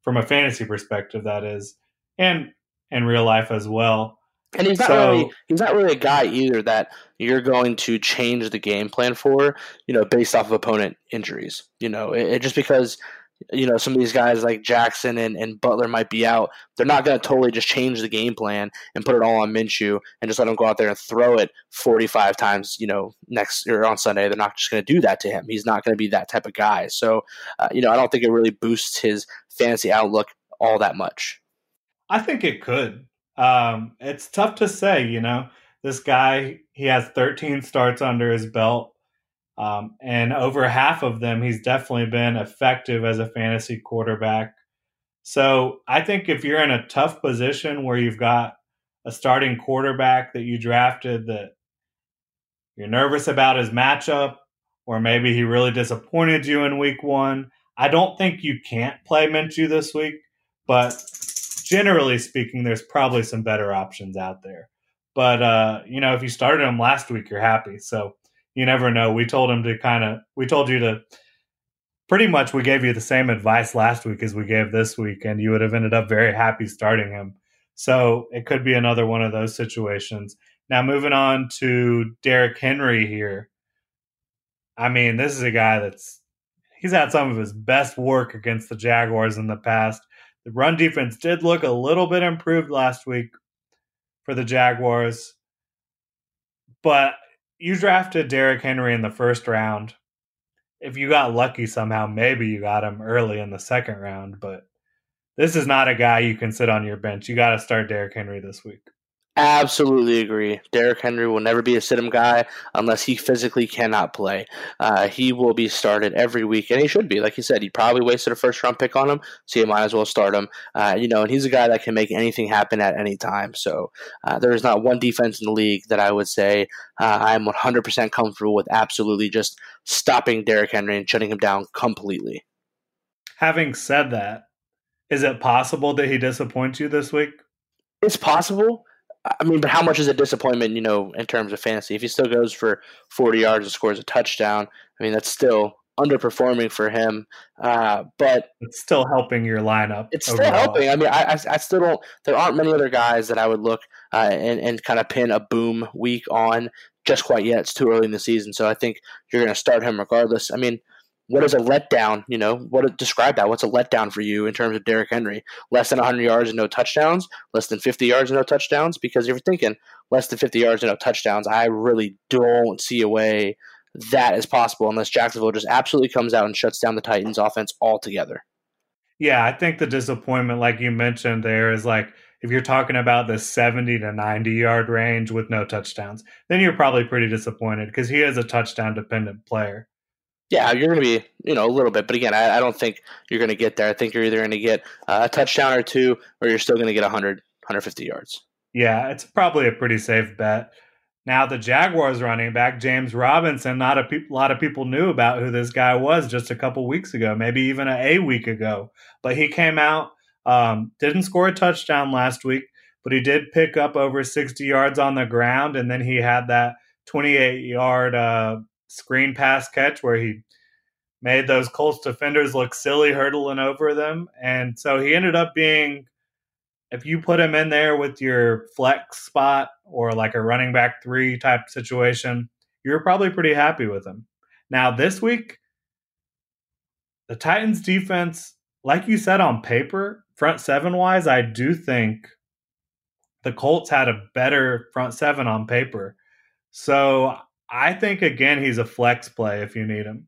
Speaker 2: from a fantasy perspective. That is, and in real life as well.
Speaker 3: And he's not so, really he's not really a guy either that you're going to change the game plan for, you know, based off of opponent injuries. You know, it, it just because you know some of these guys like Jackson and, and Butler might be out, they're not going to totally just change the game plan and put it all on Minshew and just let him go out there and throw it 45 times. You know, next or on Sunday, they're not just going to do that to him. He's not going to be that type of guy. So, uh, you know, I don't think it really boosts his fantasy outlook all that much.
Speaker 2: I think it could. Um, it's tough to say, you know. This guy, he has 13 starts under his belt. Um, and over half of them, he's definitely been effective as a fantasy quarterback. So I think if you're in a tough position where you've got a starting quarterback that you drafted that you're nervous about his matchup, or maybe he really disappointed you in week one, I don't think you can't play Minshew this week. But generally speaking, there's probably some better options out there. But uh, you know, if you started him last week, you're happy. So you never know. We told him to kind of, we told you to pretty much we gave you the same advice last week as we gave this week, and you would have ended up very happy starting him. So it could be another one of those situations. Now, moving on to Derrick Henry here. I mean, this is a guy that's he's had some of his best work against the Jaguars in the past. The run defense did look a little bit improved last week for the Jaguars, but you drafted Derrick Henry in the first round. If you got lucky somehow, maybe you got him early in the second round, but this is not a guy you can sit on your bench. You got to start Derrick Henry this week.
Speaker 3: Absolutely agree. Derrick Henry will never be a sit-him guy unless he physically cannot play. Uh, he will be started every week, and he should be. Like you said, he probably wasted a first-round pick on him, so you might as well start him. Uh, you know, and he's a guy that can make anything happen at any time. So uh, there is not one defense in the league that I would say uh, I'm 100% comfortable with absolutely just stopping Derrick Henry and shutting him down completely.
Speaker 2: Having said that, is it possible that he disappoints you this week?
Speaker 3: It's possible. I mean, but how much is a disappointment, you know, in terms of fantasy? If he still goes for 40 yards and scores a touchdown, I mean, that's still underperforming for him. Uh, but
Speaker 2: it's still helping your lineup.
Speaker 3: It's overall. still helping. I mean, I, I, I, still don't. There aren't many other guys that I would look uh, and and kind of pin a boom week on just quite yet. It's too early in the season, so I think you're going to start him regardless. I mean, what is a letdown? You know, what describe that? What's a letdown for you in terms of Derrick Henry? Less than 100 yards and no touchdowns, less than 50 yards and no touchdowns. Because you're thinking less than 50 yards and no touchdowns, I really don't see a way that is possible unless Jacksonville just absolutely comes out and shuts down the Titans' offense altogether.
Speaker 2: Yeah, I think the disappointment, like you mentioned, there is like if you're talking about the 70 to 90 yard range with no touchdowns, then you're probably pretty disappointed because he is a touchdown dependent player.
Speaker 3: Yeah, you're going to be, you know, a little bit, but again, I, I don't think you're going to get there. I think you're either going to get a touchdown or two, or you're still going to get 100, 150 yards.
Speaker 2: Yeah, it's probably a pretty safe bet. Now, the Jaguars running back, James Robinson, not a pe- lot of people knew about who this guy was just a couple weeks ago, maybe even a, a week ago. But he came out, um, didn't score a touchdown last week, but he did pick up over 60 yards on the ground. And then he had that 28 yard uh, screen pass catch where he made those Colts defenders look silly hurdling over them. And so he ended up being, if you put him in there with your flex spot or like a running back three type situation, you're probably pretty happy with him. Now, this week, the Titans defense, like you said on paper, front seven wise, I do think the Colts had a better front seven on paper. So I think again he's a flex play if you need him.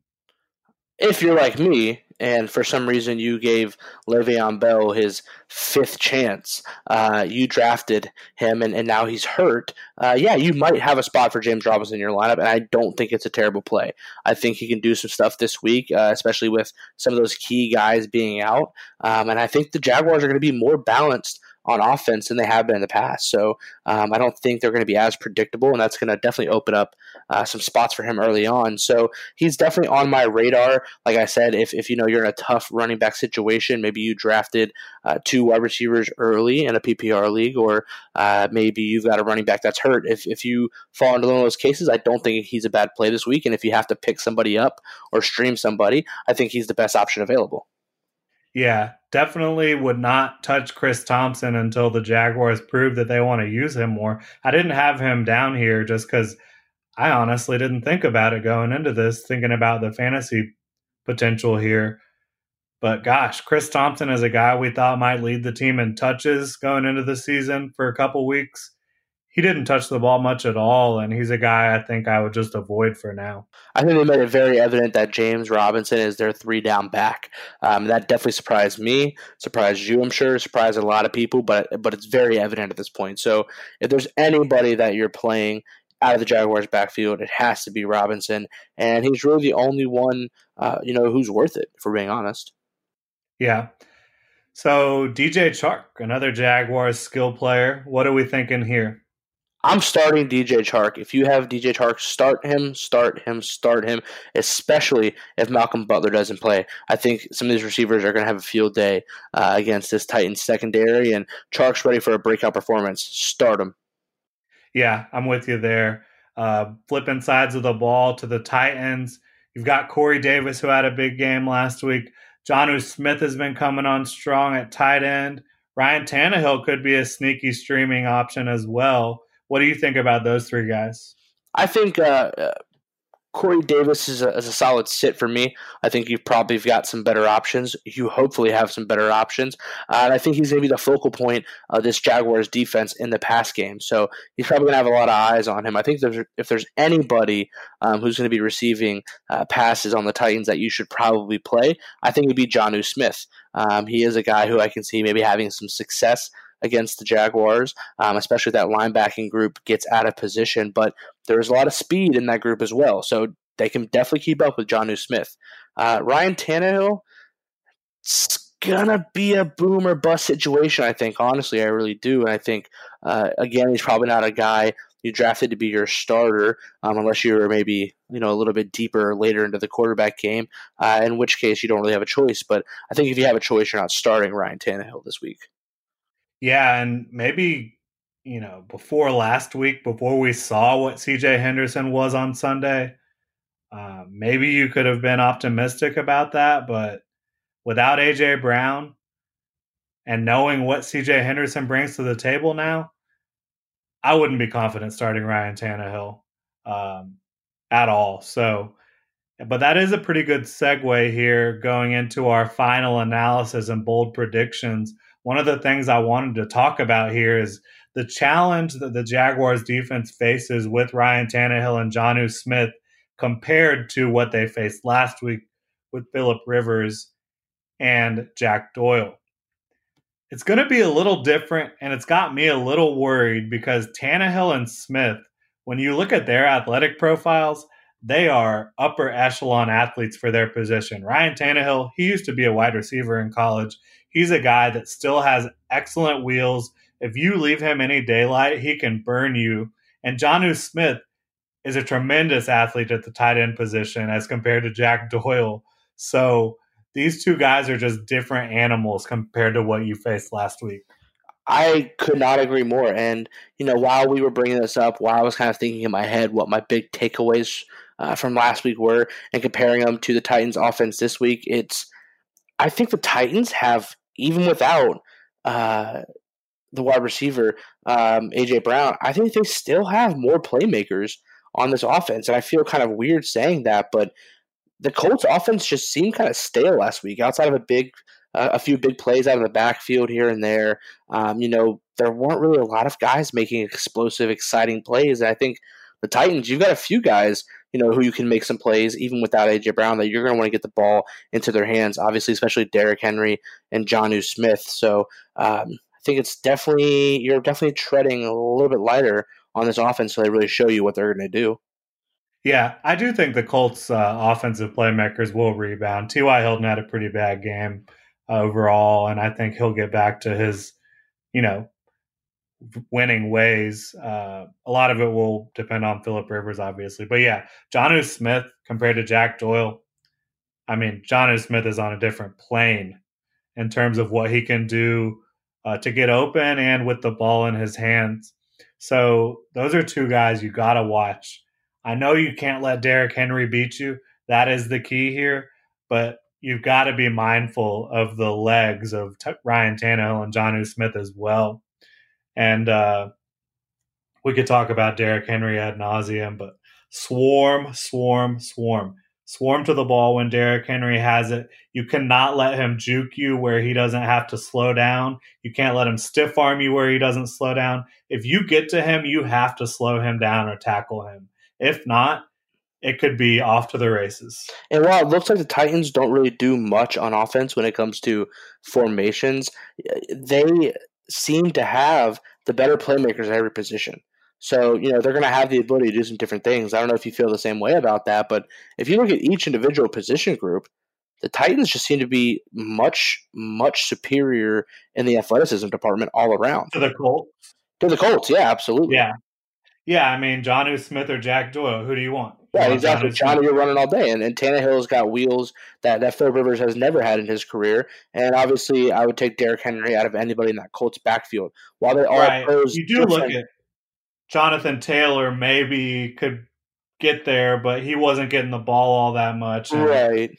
Speaker 3: If you're like me, and for some reason you gave Le'Veon Bell his fifth chance, uh, you drafted him, and, and now he's hurt. Uh, yeah, you might have a spot for James Robinson in your lineup, and I don't think it's a terrible play. I think he can do some stuff this week, uh, especially with some of those key guys being out. Um, and I think the Jaguars are going to be more balanced on offense than they have been in the past. So um, I don't think they're going to be as predictable, and that's going to definitely open up uh, some spots for him early on. So he's definitely on my radar. Like I said, if, if you know you're in a tough running back situation, maybe you drafted uh, two wide receivers early in a PPR league, or uh, maybe you've got a running back that's hurt. If, if you fall into one of those cases, I don't think he's a bad play this week. And if you have to pick somebody up or stream somebody, I think he's the best option available.
Speaker 2: Yeah, definitely would not touch Chris Thompson until the Jaguars prove that they want to use him more. I didn't have him down here just because I honestly didn't think about it going into this, thinking about the fantasy potential here. But gosh, Chris Thompson is a guy we thought might lead the team in touches going into the season for a couple weeks he didn't touch the ball much at all, and he's a guy I think I would just avoid for now.
Speaker 3: I think they made it very evident that James Robinson is their three down back. Um, that definitely surprised me, surprised you, I'm sure, surprised a lot of people, but but it's very evident at this point. So if there's anybody that you're playing out of the Jaguars' backfield, it has to be Robinson, and he's really the only one, uh, you know, who's worth it. For being honest.
Speaker 2: Yeah. So DJ Chark, another Jaguars skill player. What are we thinking here?
Speaker 3: I'm starting DJ Chark. If you have DJ Chark, start him, start him, start him, especially if Malcolm Butler doesn't play. I think some of these receivers are going to have a field day uh, against this Titans secondary, and Chark's ready for a breakout performance. Start him.
Speaker 2: Yeah, I'm with you there. Uh, flipping sides of the ball to the Titans. You've got Corey Davis, who had a big game last week. Jonnu Smith has been coming on strong at tight end. Ryan Tannehill could be a sneaky streaming option as well. What do you think about those three guys?
Speaker 3: I think uh, uh, Corey Davis is a, is a, solid sit for me. I think you've probably got some better options. You hopefully have some better options. Uh, and I think he's going to be the focal point of this Jaguars defense in the pass game. So he's probably going to have a lot of eyes on him. I think there's, if there's anybody um, who's going to be receiving uh, passes on the Titans that you should probably play, I think it'd be Jonnu Smith. Um, he is a guy who I can see maybe having some success against the Jaguars, um, especially that linebacking group gets out of position. But there's a lot of speed in that group as well, so they can definitely keep up with Jonnu Smith. Uh, Ryan Tannehill, it's gonna be a boom or bust situation. I think honestly, I really do, and I think uh, again, he's probably not a guy you drafted to be your starter, um, unless you were maybe you know a little bit deeper later into the quarterback game. Uh, in which case, you don't really have a choice. But I think if you have a choice, you're not starting Ryan Tannehill this week.
Speaker 2: Yeah, and maybe you know before last week, before we saw what CJ Henderson was on Sunday, uh, maybe you could have been optimistic about that. But without AJ Brown and knowing what CJ Henderson brings to the table now, I wouldn't be confident starting Ryan Tannehill um, at all. So, but that is a pretty good segue here going into our final analysis and bold predictions one of the things I wanted to talk about here is the challenge that the Jaguars defense faces with Ryan Tannehill and Jonnu Smith compared to what they faced last week with Philip Rivers and Jack Doyle. It's going to be a little different, and it's got me a little worried because Tannehill and Smith, when you look at their athletic profiles, they are upper echelon athletes for their position. Ryan Tannehill, he used to be a wide receiver in college. He's a guy that still has excellent wheels. If you leave him any daylight, he can burn you. And Jonnu Smith is a tremendous athlete at the tight end position as compared to Jack Doyle. So these two guys are just different animals compared to what you faced last week.
Speaker 3: I could not agree more. And, you know, while we were bringing this up, while I was kind of thinking in my head what my big takeaways uh, from last week were and comparing them to the Titans offense this week, it's, I think the Titans have even without uh, the wide receiver um, AJ Brown, I think they still have more playmakers on this offense, and I feel kind of weird saying that, but the Colts offense just seemed kind of stale last week. Outside of a big a, a few big plays out of the backfield here and there. Um, you know, there weren't really a lot of guys making explosive, exciting plays. And I think the Titans, you've got a few guys, you know, who you can make some plays even without AJ Brown that you're going to want to get the ball into their hands. Obviously, especially Derrick Henry and Jonnu Smith. So um, I think it's definitely you're definitely treading a little bit lighter on this offense, so they really show you what they're going to do.
Speaker 2: Yeah, I do think the Colts' uh, offensive playmakers will rebound. T.Y. Hilton had a pretty bad game overall, and I think he'll get back to his, you know, winning ways. Uh, a lot of it will depend on Philip Rivers, obviously. But yeah, Jonnu Smith compared to Jack Doyle, I mean, Jonnu Smith is on a different plane in terms of what he can do uh, to get open and with the ball in his hands. So those are two guys you got to watch. I know you can't let Derrick Henry beat you. That is the key here. But you've got to be mindful of the legs of T- Ryan Tannehill and Jonnu Smith as well. And uh, we could talk about Derrick Henry ad nauseum, but swarm, swarm, swarm. Swarm to the ball when Derrick Henry has it. You cannot let him juke you where he doesn't have to slow down. You can't let him stiff arm you where he doesn't slow down. If you get to him, you have to slow him down or tackle him. If not, it could be off to the races.
Speaker 3: And while it looks like the Titans don't really do much on offense when it comes to formations, they seem to have the better playmakers at every position. So, you know, they're going to have the ability to do some different things. I don't know if you feel the same way about that, but if you look at each individual position group, the Titans just seem to be much, much superior in the athleticism department all around.
Speaker 2: To the Colts?
Speaker 3: To the Colts, yeah, absolutely.
Speaker 2: Yeah. Yeah, I mean, Jonnu Smith or Jack Doyle, who do you want?
Speaker 3: Yeah, exactly. Johnny, you're running all day, and, and Tannehill's got wheels that that Phil Rivers has never had in his career. And obviously, I would take Derrick Henry out of anybody in that Colts backfield. While they are right. pros,
Speaker 2: you do look at Jonathan Taylor. Maybe could get there, but he wasn't getting the ball all that much.
Speaker 3: And, right.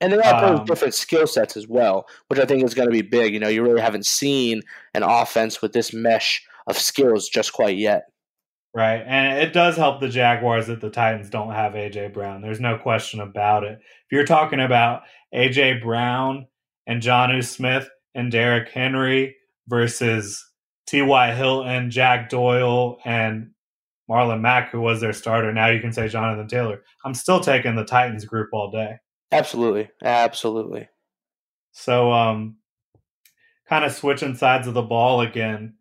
Speaker 3: And they all um, different skill sets as well, which I think is going to be big. You know, you really haven't seen an offense with this mesh of skills just quite yet.
Speaker 2: Right. And it does help the Jaguars that the Titans don't have AJ Brown. There's no question about it. If you're talking about AJ Brown and Jonnu Smith and Derrick Henry versus T.Y. Hilton, Jack Doyle, and Marlon Mack, who was their starter, now you can say Jonathan Taylor. I'm still taking the Titans group all day.
Speaker 3: Absolutely. Absolutely.
Speaker 2: So um kind of switching sides of the ball again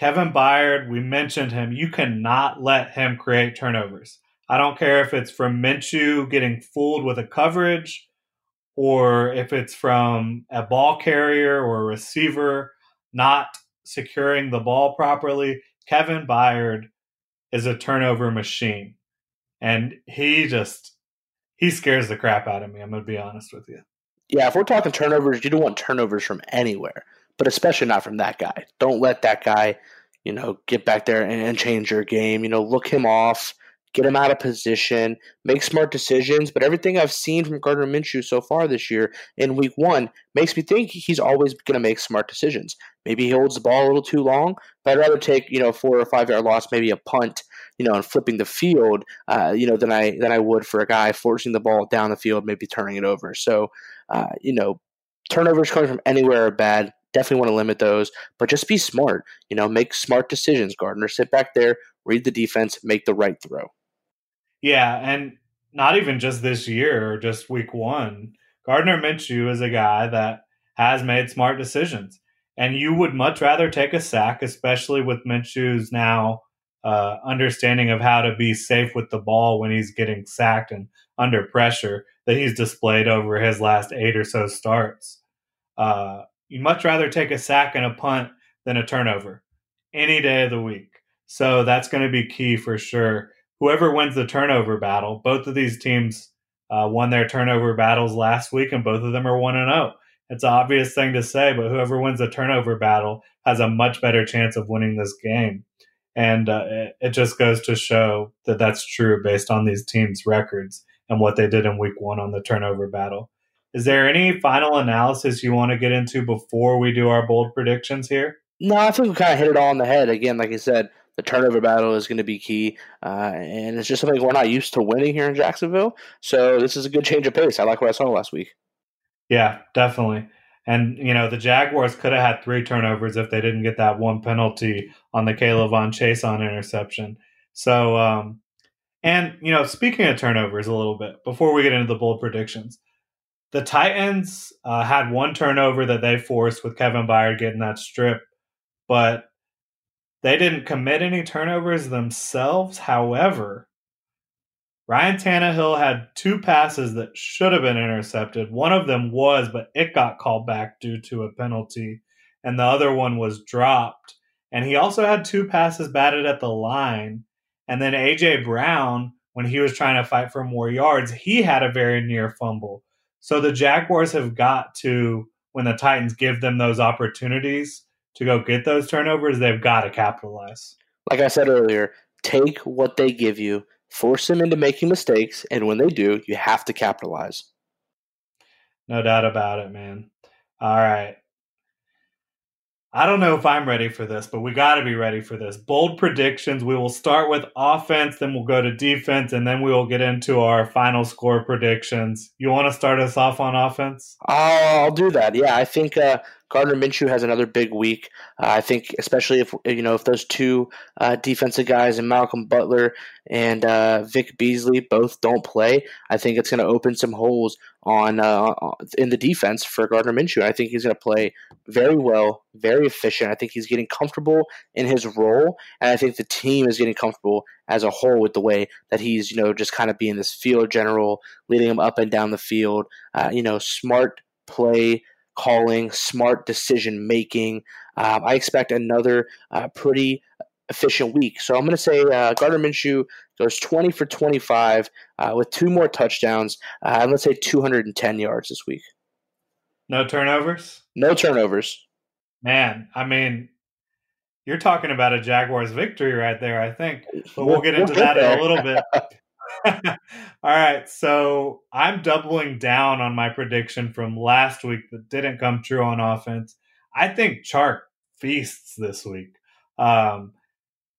Speaker 2: Kevin Byard, we mentioned him. You cannot let him create turnovers. I don't care if it's from Minshew getting fooled with a coverage or if it's from a ball carrier or a receiver not securing the ball properly. Kevin Byard is a turnover machine. And he just he scares the crap out of me, I'm gonna be honest with you.
Speaker 3: Yeah, if we're talking turnovers, you don't want turnovers from anywhere but especially not from that guy. Don't let that guy, you know, get back there and, and change your game. You know, look him off, get him out of position, make smart decisions. But everything I've seen from Gardner Minshew so far this year in week one makes me think he's always going to make smart decisions. Maybe he holds the ball a little too long, but I'd rather take, you know, four or five yard loss, maybe a punt, you know, and flipping the field, uh, you know, than I than I would for a guy forcing the ball down the field, maybe turning it over. So, uh, you know, turnovers coming from anywhere are bad definitely want to limit those, but just be smart. You know, make smart decisions, Gardner. Sit back there, read the defense, make the right throw.
Speaker 2: Yeah, and not even just this year or just week one. Gardner Minshew is a guy that has made smart decisions. And you would much rather take a sack, especially with Minshew's now uh, understanding of how to be safe with the ball when he's getting sacked and under pressure that he's displayed over his last eight or so starts. Uh, You'd much rather take a sack and a punt than a turnover any day of the week. So that's going to be key for sure. Whoever wins the turnover battle, both of these teams uh, won their turnover battles last week, and both of them are 1 and 0. It's an obvious thing to say, but whoever wins the turnover battle has a much better chance of winning this game. And uh, it, it just goes to show that that's true based on these teams' records and what they did in week one on the turnover battle. Is there any final analysis you want to get into before we do our bold predictions here?
Speaker 3: No, I think we kind of hit it all on the head. Again, like I said, the turnover battle is going to be key, uh, and it's just something we're not used to winning here in Jacksonville. So this is a good change of pace. I like what I saw last week.
Speaker 2: Yeah, definitely. And, you know, the Jaguars could have had three turnovers if they didn't get that one penalty on the K'Lavon Von Chaisson interception. So, um, and, you know, speaking of turnovers a little bit, before we get into the bold predictions, the Titans uh, had one turnover that they forced with Kevin Byard getting that strip, but they didn't commit any turnovers themselves. However, Ryan Tannehill had two passes that should have been intercepted. One of them was, but it got called back due to a penalty, and the other one was dropped. And he also had two passes batted at the line. And then AJ Brown, when he was trying to fight for more yards, he had a very near fumble. So the Jaguars have got to, when the Titans give them those opportunities to go get those turnovers, they've got to capitalize.
Speaker 3: Like I said earlier, take what they give you force them into making mistakes, and when they do, you have to capitalize.
Speaker 2: No doubt about it, man. All right. I don't know if I'm ready for this, but we got to be ready for this. Bold predictions. We will start with offense, then we'll go to defense, and then we will get into our final score predictions. You want to start us off on offense?
Speaker 3: I'll do that. Yeah, I think uh, Gardner Minshew has another big week. Uh, I think, especially if you know if those two uh, defensive guys and Malcolm Butler and uh, Vic Beasley both don't play, I think it's going to open some holes on uh, in the defense for Gardner Minshew. I think he's going to play very well, very efficient. I think he's getting comfortable in his role, and I think the team is getting comfortable as a whole with the way that he's you know just kind of being this field general, leading them up and down the field. Uh, you know, smart play calling, smart decision making. Um, I expect another uh, pretty efficient week. So I'm going to say uh, Gardner Minshew goes 20 for 25 uh, with two more touchdowns. Uh, let's say 210 yards this week.
Speaker 2: No turnovers?
Speaker 3: No turnovers.
Speaker 2: Man, I mean, you're talking about a Jaguars victory right there, I think. But we'll get into that in a little bit. All right, so I'm doubling down on my prediction from last week that didn't come true on offense. I think Chark feasts this week. Um,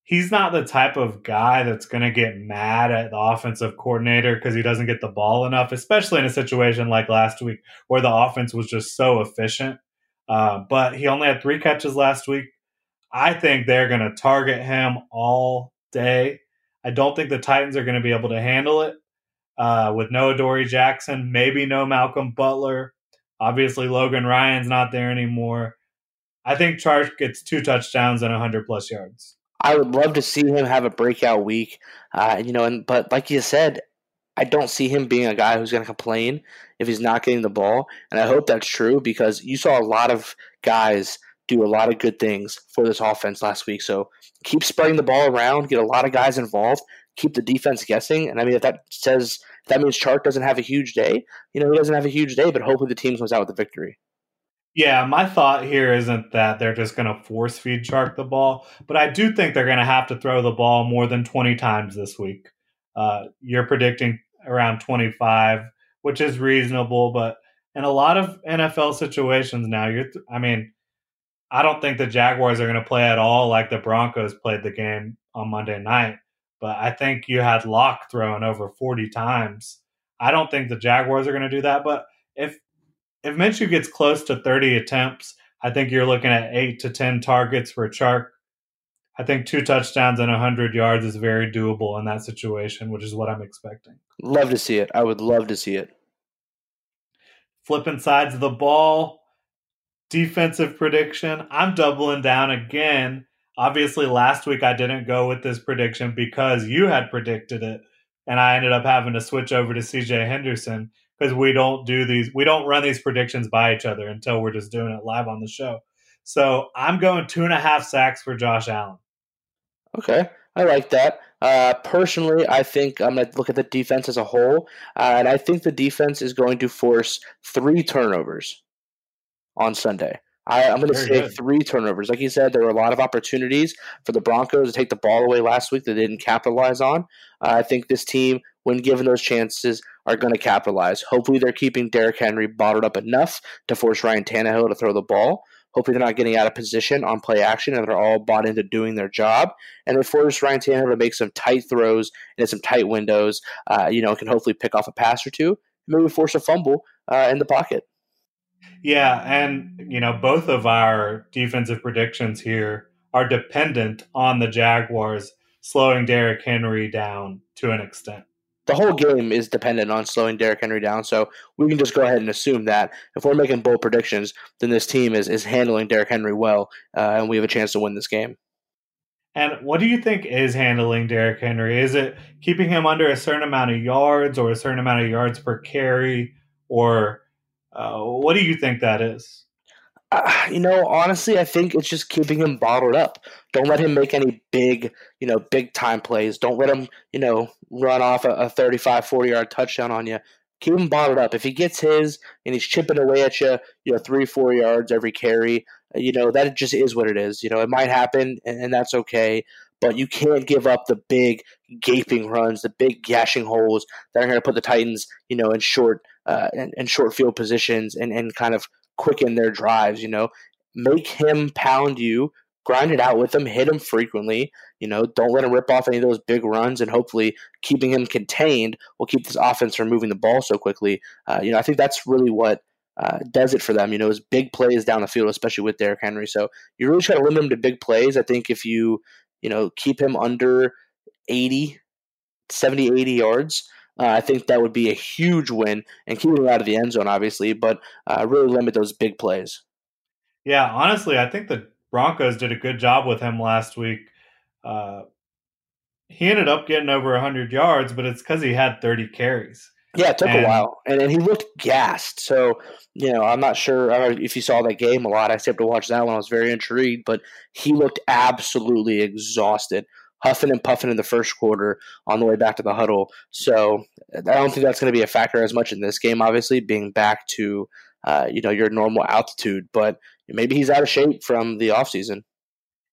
Speaker 2: he's not the type of guy that's going to get mad at the offensive coordinator because he doesn't get the ball enough, especially in a situation like last week where the offense was just so efficient. Uh, but he only had three catches last week. I think they're going to target him all day. I don't think the Titans are going to be able to handle it uh, with no Adoree Jackson, maybe no Malcolm Butler. Obviously, Logan Ryan's not there anymore. I think Chark gets two touchdowns and 100 plus yards.
Speaker 3: I would love to see him have a breakout week, uh, you know. And but like you said, I don't see him being a guy who's going to complain if he's not getting the ball, and I hope that's true because you saw a lot of guys do a lot of good things for this offense last week. So keep spreading the ball around, get a lot of guys involved, keep the defense guessing. And I mean, if that says if that means Chark doesn't have a huge day, you know, he doesn't have a huge day, but hopefully the team comes out with a victory.
Speaker 2: Yeah, my thought here isn't that they're just going to force feed Chark the ball, but I do think they're going to have to throw the ball more than 20 times this week. Uh, you're predicting around 25, which is reasonable, but in a lot of NFL situations now, you're, th- I mean, I don't think the Jaguars are going to play at all like the Broncos played the game on Monday night. But I think you had Lock thrown over 40 times. I don't think the Jaguars are going to do that. But if if Minshew gets close to 30 attempts, I think you're looking at eight to 10 targets for Chark. I think two touchdowns and 100 yards is very doable in that situation, which is what I'm expecting.
Speaker 3: Love to see it. I would love to see it.
Speaker 2: Flipping sides of the ball, defensive prediction. I'm doubling down again. Obviously, last week I didn't go with this prediction because you had predicted it, and I ended up having to switch over to CJ Henderson because we don't do these, we don't run these predictions by each other until we're just doing it live on the show. So I'm going two and a half sacks for Josh Allen.
Speaker 3: Okay, I like that. Uh, personally, I think I'm going to look at the defense as a whole, uh, and I think the defense is going to force three turnovers on Sunday. I, am going to say good. three turnovers. Like you said, there were a lot of opportunities for the Broncos to take the ball away last week that they didn't capitalize on. Uh, I think this team, when given those chances, are going to capitalize. Hopefully, they're keeping Derrick Henry bottled up enough to force Ryan Tannehill to throw the ball. Hopefully, they're not getting out of position on play action and they're all bought into doing their job. And they force Ryan Tannehill to make some tight throws and some tight windows. Uh, you know, can hopefully pick off a pass or two. Maybe force a fumble uh, in the pocket.
Speaker 2: Yeah, and you know, both of our defensive predictions here are dependent on the Jaguars slowing Derrick Henry down to an extent.
Speaker 3: The whole game is dependent on slowing Derrick Henry down, so we can just go ahead and assume that if we're making bold predictions, then this team is, is handling Derrick Henry well, uh, and we have a chance to win this game.
Speaker 2: And what do you think is handling Derrick Henry? Is it keeping him under a certain amount of yards or a certain amount of yards per carry? Or uh, what do you think that is?
Speaker 3: Uh, you know, honestly, I think it's just keeping him bottled up. Don't let him make any big, you know, big time plays. Don't let him, you know, run off a, a 35, 40 yard touchdown on you. Keep him bottled up. If he gets his and he's chipping away at you, you know, three, four yards every carry, you know, that just is what it is. You know, it might happen, and, and that's okay. But you can't give up the big gaping runs, the big gashing holes that are going to put the Titans, you know, in short uh, in, in short field positions and, and kind of quicken their drives. You know, make him pound you, grind it out with him, hit him frequently. You know, don't let him rip off any of those big runs, and hopefully keeping him contained will keep this offense from moving the ball so quickly. Uh, you know, I think that's really what uh, does it for them. You know, is big plays down the field, especially with Derrick Henry. So you really try to limit him to big plays. I think if you, you know, keep him under 80, 70, 80 yards, uh, I think that would be a huge win and keep him out of the end zone, obviously, but uh, really limit those big plays.
Speaker 2: Yeah, honestly, I think the Broncos did a good job with him last week. Uh, he ended up getting over 100 yards, but it's because he had 30 carries.
Speaker 3: Yeah, it took and, a while, and, and he looked gassed. So you know, I'm not sure if you saw that game a lot. I still have to watch that one. I was very intrigued, but he looked absolutely exhausted, huffing and puffing in the first quarter on the way back to the huddle. So I don't think that's going to be a factor as much in this game. Obviously, being back to uh, you know your normal altitude, but maybe he's out of shape from the offseason.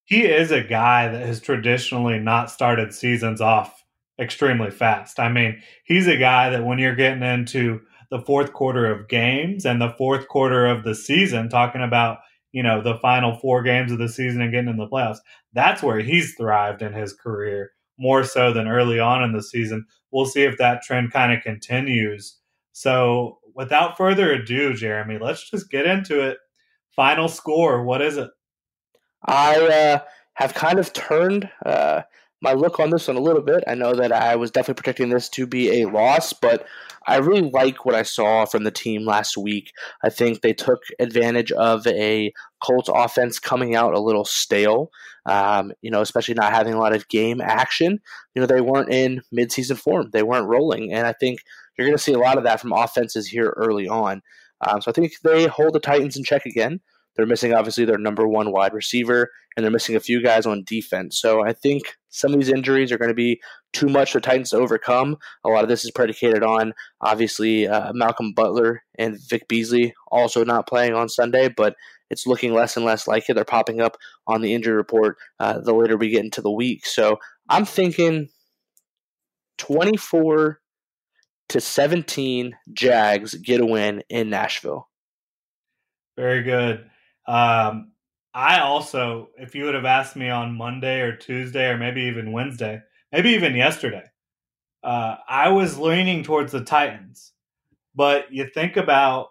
Speaker 2: He is a guy that has traditionally not started seasons off extremely fast. I mean, he's a guy that when you're getting into the fourth quarter of games and the fourth quarter of the season, talking about, you know, the final four games of the season and getting in the playoffs, that's where he's thrived in his career more so than early on in the season. We'll see if that trend kind of continues. So, without further ado, Jeremy, let's just get into it. Final score, what is it?
Speaker 3: I uh, have kind of turned uh, my look on this one a little bit. I know that I was definitely predicting this to be a loss, but I really like what I saw from the team last week. I think they took advantage of a Colts offense coming out a little stale, um, you know, especially not having a lot of game action. You know, they weren't in midseason form, they weren't rolling. And I think you're going to see a lot of that from offenses here early on. Um, so I think they hold the Titans in check again. They're missing obviously their number one wide receiver, and they're missing a few guys on defense. So I think some of these injuries are going to be too much for Titans to overcome. A lot of this is predicated on obviously uh, Malcolm Butler and Vic Beasley also not playing on Sunday, but it's looking less and less like it. They're popping up on the injury report uh, the later we get into the week. So I'm thinking 24 to 17 Jags get a win in Nashville.
Speaker 2: Very good. Um, I also, if you would have asked me on Monday or Tuesday or maybe even Wednesday, maybe even yesterday, uh, I was leaning towards the Titans. But you think about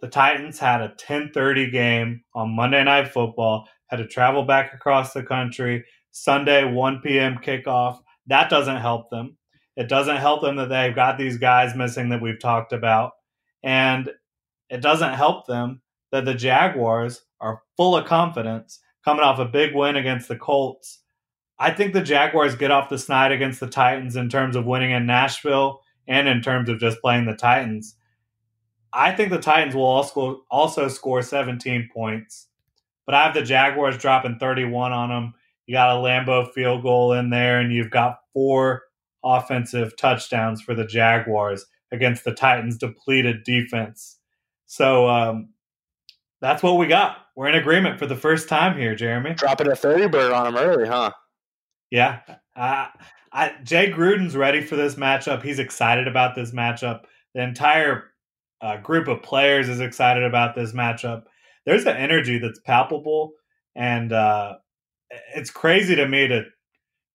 Speaker 2: the Titans had a 10:30 game on Monday Night Football, had to travel back across the country, Sunday 1 p.m. kickoff. That doesn't help them. It doesn't help them that they've got these guys missing that we've talked about. And it doesn't help them that the Jaguars are full of confidence coming off a big win against the Colts. I think the Jaguars get off the snide against the Titans in terms of winning in Nashville and in terms of just playing the Titans. I think the Titans will also also score 17 points, but I have the Jaguars dropping 31 on them. You got a Lambeau field goal in there, and you've got four offensive touchdowns for the Jaguars against the Titans' depleted defense. So um, that's what we got. We're in agreement for the first time here, Jeremy.
Speaker 3: Dropping a 30 bird on him early, huh?
Speaker 2: Yeah. Uh, I, Jay Gruden's ready for this matchup. He's excited about this matchup. The entire uh, group of players is excited about this matchup. There's an energy that's palpable, and uh, it's crazy to me to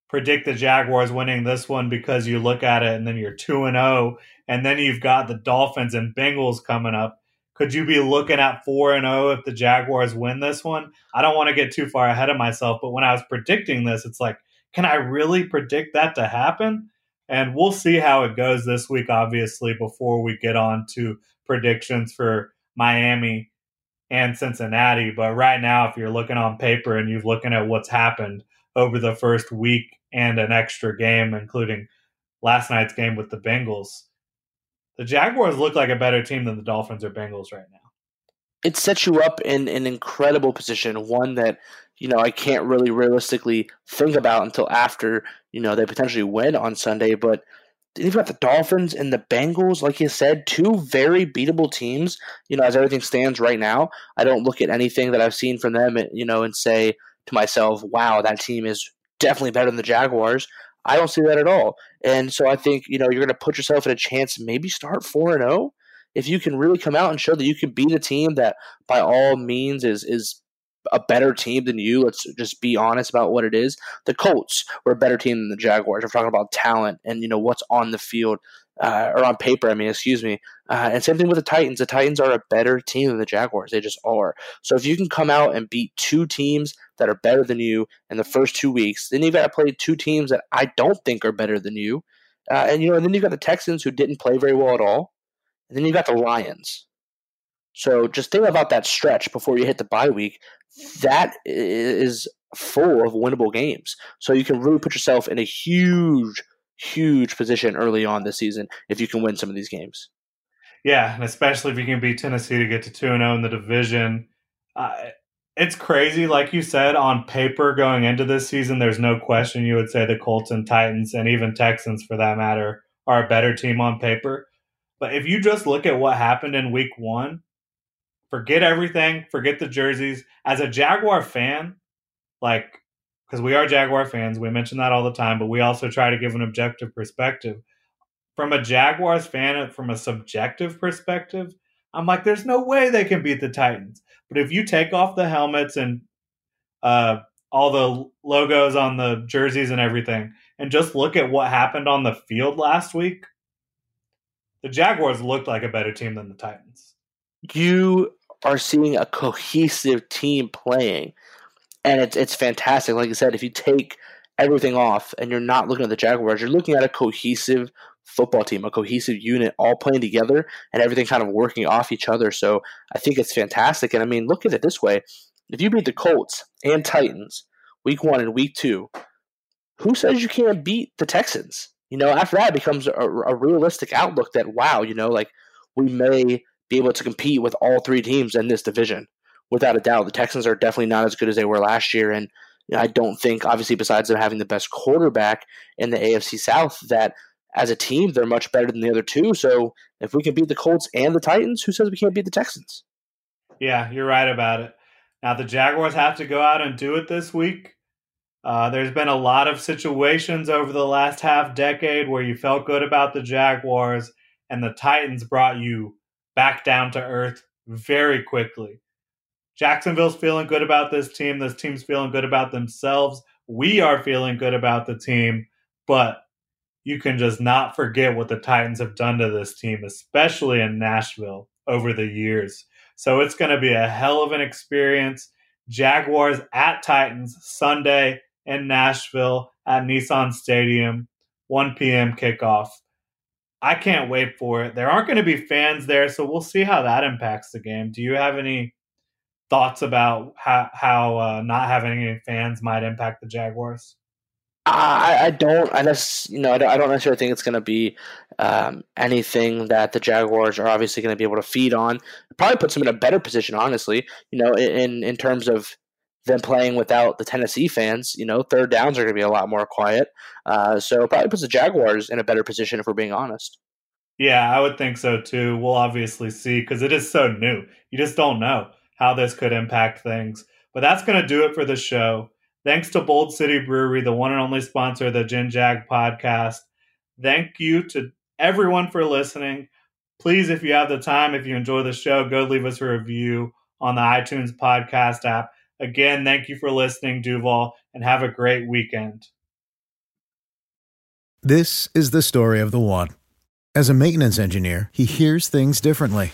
Speaker 2: predict the Jaguars winning this one because you look at it and then you're 2 and 0 and then you've got the Dolphins and Bengals coming up could you be looking at 4 and 0 if the Jaguars win this one? I don't want to get too far ahead of myself, but when I was predicting this, it's like, can I really predict that to happen? And we'll see how it goes this week, obviously, before we get on to predictions for Miami and Cincinnati. But right now, if you're looking on paper and you're looking at what's happened over the first week and an extra game, including last night's game with the Bengals, the Jaguars look like a better team than the Dolphins or Bengals right now.
Speaker 3: It sets you up in an incredible position, one that you know I can't really realistically think about until after you know they potentially win on Sunday. But you've got the Dolphins and the Bengals, like you said, two very beatable teams. You know, as everything stands right now, I don't look at anything that I've seen from them, you know, and say to myself, "Wow, that team is definitely better than the Jaguars." I don't see that at all. And so I think, you know, you're going to put yourself in a chance maybe start 4 and 0 if you can really come out and show that you can beat a team that by all means is is a better team than you. Let's just be honest about what it is. The Colts were a better team than the Jaguars. We're talking about talent and you know what's on the field uh, or on paper. I mean, excuse me. Uh, and same thing with the Titans. The Titans are a better team than the Jaguars. They just are. So if you can come out and beat two teams that are better than you in the first two weeks, then you've got to play two teams that I don't think are better than you. Uh, and you know, and then you've got the Texans who didn't play very well at all. And then you've got the Lions. So just think about that stretch before you hit the bye week that is full of winnable games. So you can really put yourself in a huge, huge position early on this season if you can win some of these games.
Speaker 2: Yeah, and especially if you can beat Tennessee to get to 2 0 in the division. Uh, it's crazy, like you said, on paper going into this season, there's no question you would say the Colts and Titans, and even Texans for that matter, are a better team on paper. But if you just look at what happened in week one, forget everything, forget the jerseys. As a Jaguar fan, like, because we are Jaguar fans, we mention that all the time, but we also try to give an objective perspective. From a Jaguars fan, from a subjective perspective, I'm like, there's no way they can beat the Titans. But if you take off the helmets and uh, all the logos on the jerseys and everything, and just look at what happened on the field last week, the Jaguars looked like a better team than the Titans.
Speaker 3: You are seeing a cohesive team playing, and it's it's fantastic. Like I said, if you take everything off and you're not looking at the Jaguars, you're looking at a cohesive football team, a cohesive unit, all playing together and everything kind of working off each other. So I think it's fantastic. And I mean, look at it this way: if you beat the Colts and Titans week one and week two, who says you can't beat the Texans? You know, after that, becomes a, a realistic outlook that wow, you know, like we may be able to compete with all three teams in this division. Without a doubt, the Texans are definitely not as good as they were last year, and I don't think, obviously, besides them having the best quarterback in the AFC South, that as a team they're much better than the other two. So if we can beat the Colts and the Titans, who says we can't beat the Texans?
Speaker 2: Yeah, you're right about it. Now the Jaguars have to go out and do it this week. Uh, there's been a lot of situations over the last half decade where you felt good about the Jaguars, and the Titans brought you back down to earth very quickly. Jacksonville's feeling good about this team. This team's feeling good about themselves. We are feeling good about the team, but you can just not forget what the Titans have done to this team, especially in Nashville over the years. So it's going to be a hell of an experience. Jaguars at Titans Sunday in Nashville at Nissan Stadium, 1 p.m. kickoff. I can't wait for it. There aren't going to be fans there, so we'll see how that impacts the game. Do you have any thoughts about how how uh, not having any fans might impact the Jaguars?
Speaker 3: I, I don't. I just you know I don't necessarily think it's going to be um, anything that the Jaguars are obviously going to be able to feed on. It probably puts them in a better position, honestly. You know, in in terms of them playing without the Tennessee fans. You know, third downs are going to be a lot more quiet. Uh, so probably puts the Jaguars in a better position if we're being honest.
Speaker 2: Yeah, I would think so too. We'll obviously see because it is so new. You just don't know how this could impact things. But that's going to do it for the show. Thanks to Bold City Brewery, the one and only sponsor of the Gen Jag podcast. Thank you to everyone for listening. Please, if you have the time, if you enjoy the show, go leave us a review on the iTunes podcast app. Again, thank you for listening, Duval, and have a great weekend.
Speaker 4: This is the story of the one. As a maintenance engineer, he hears things differently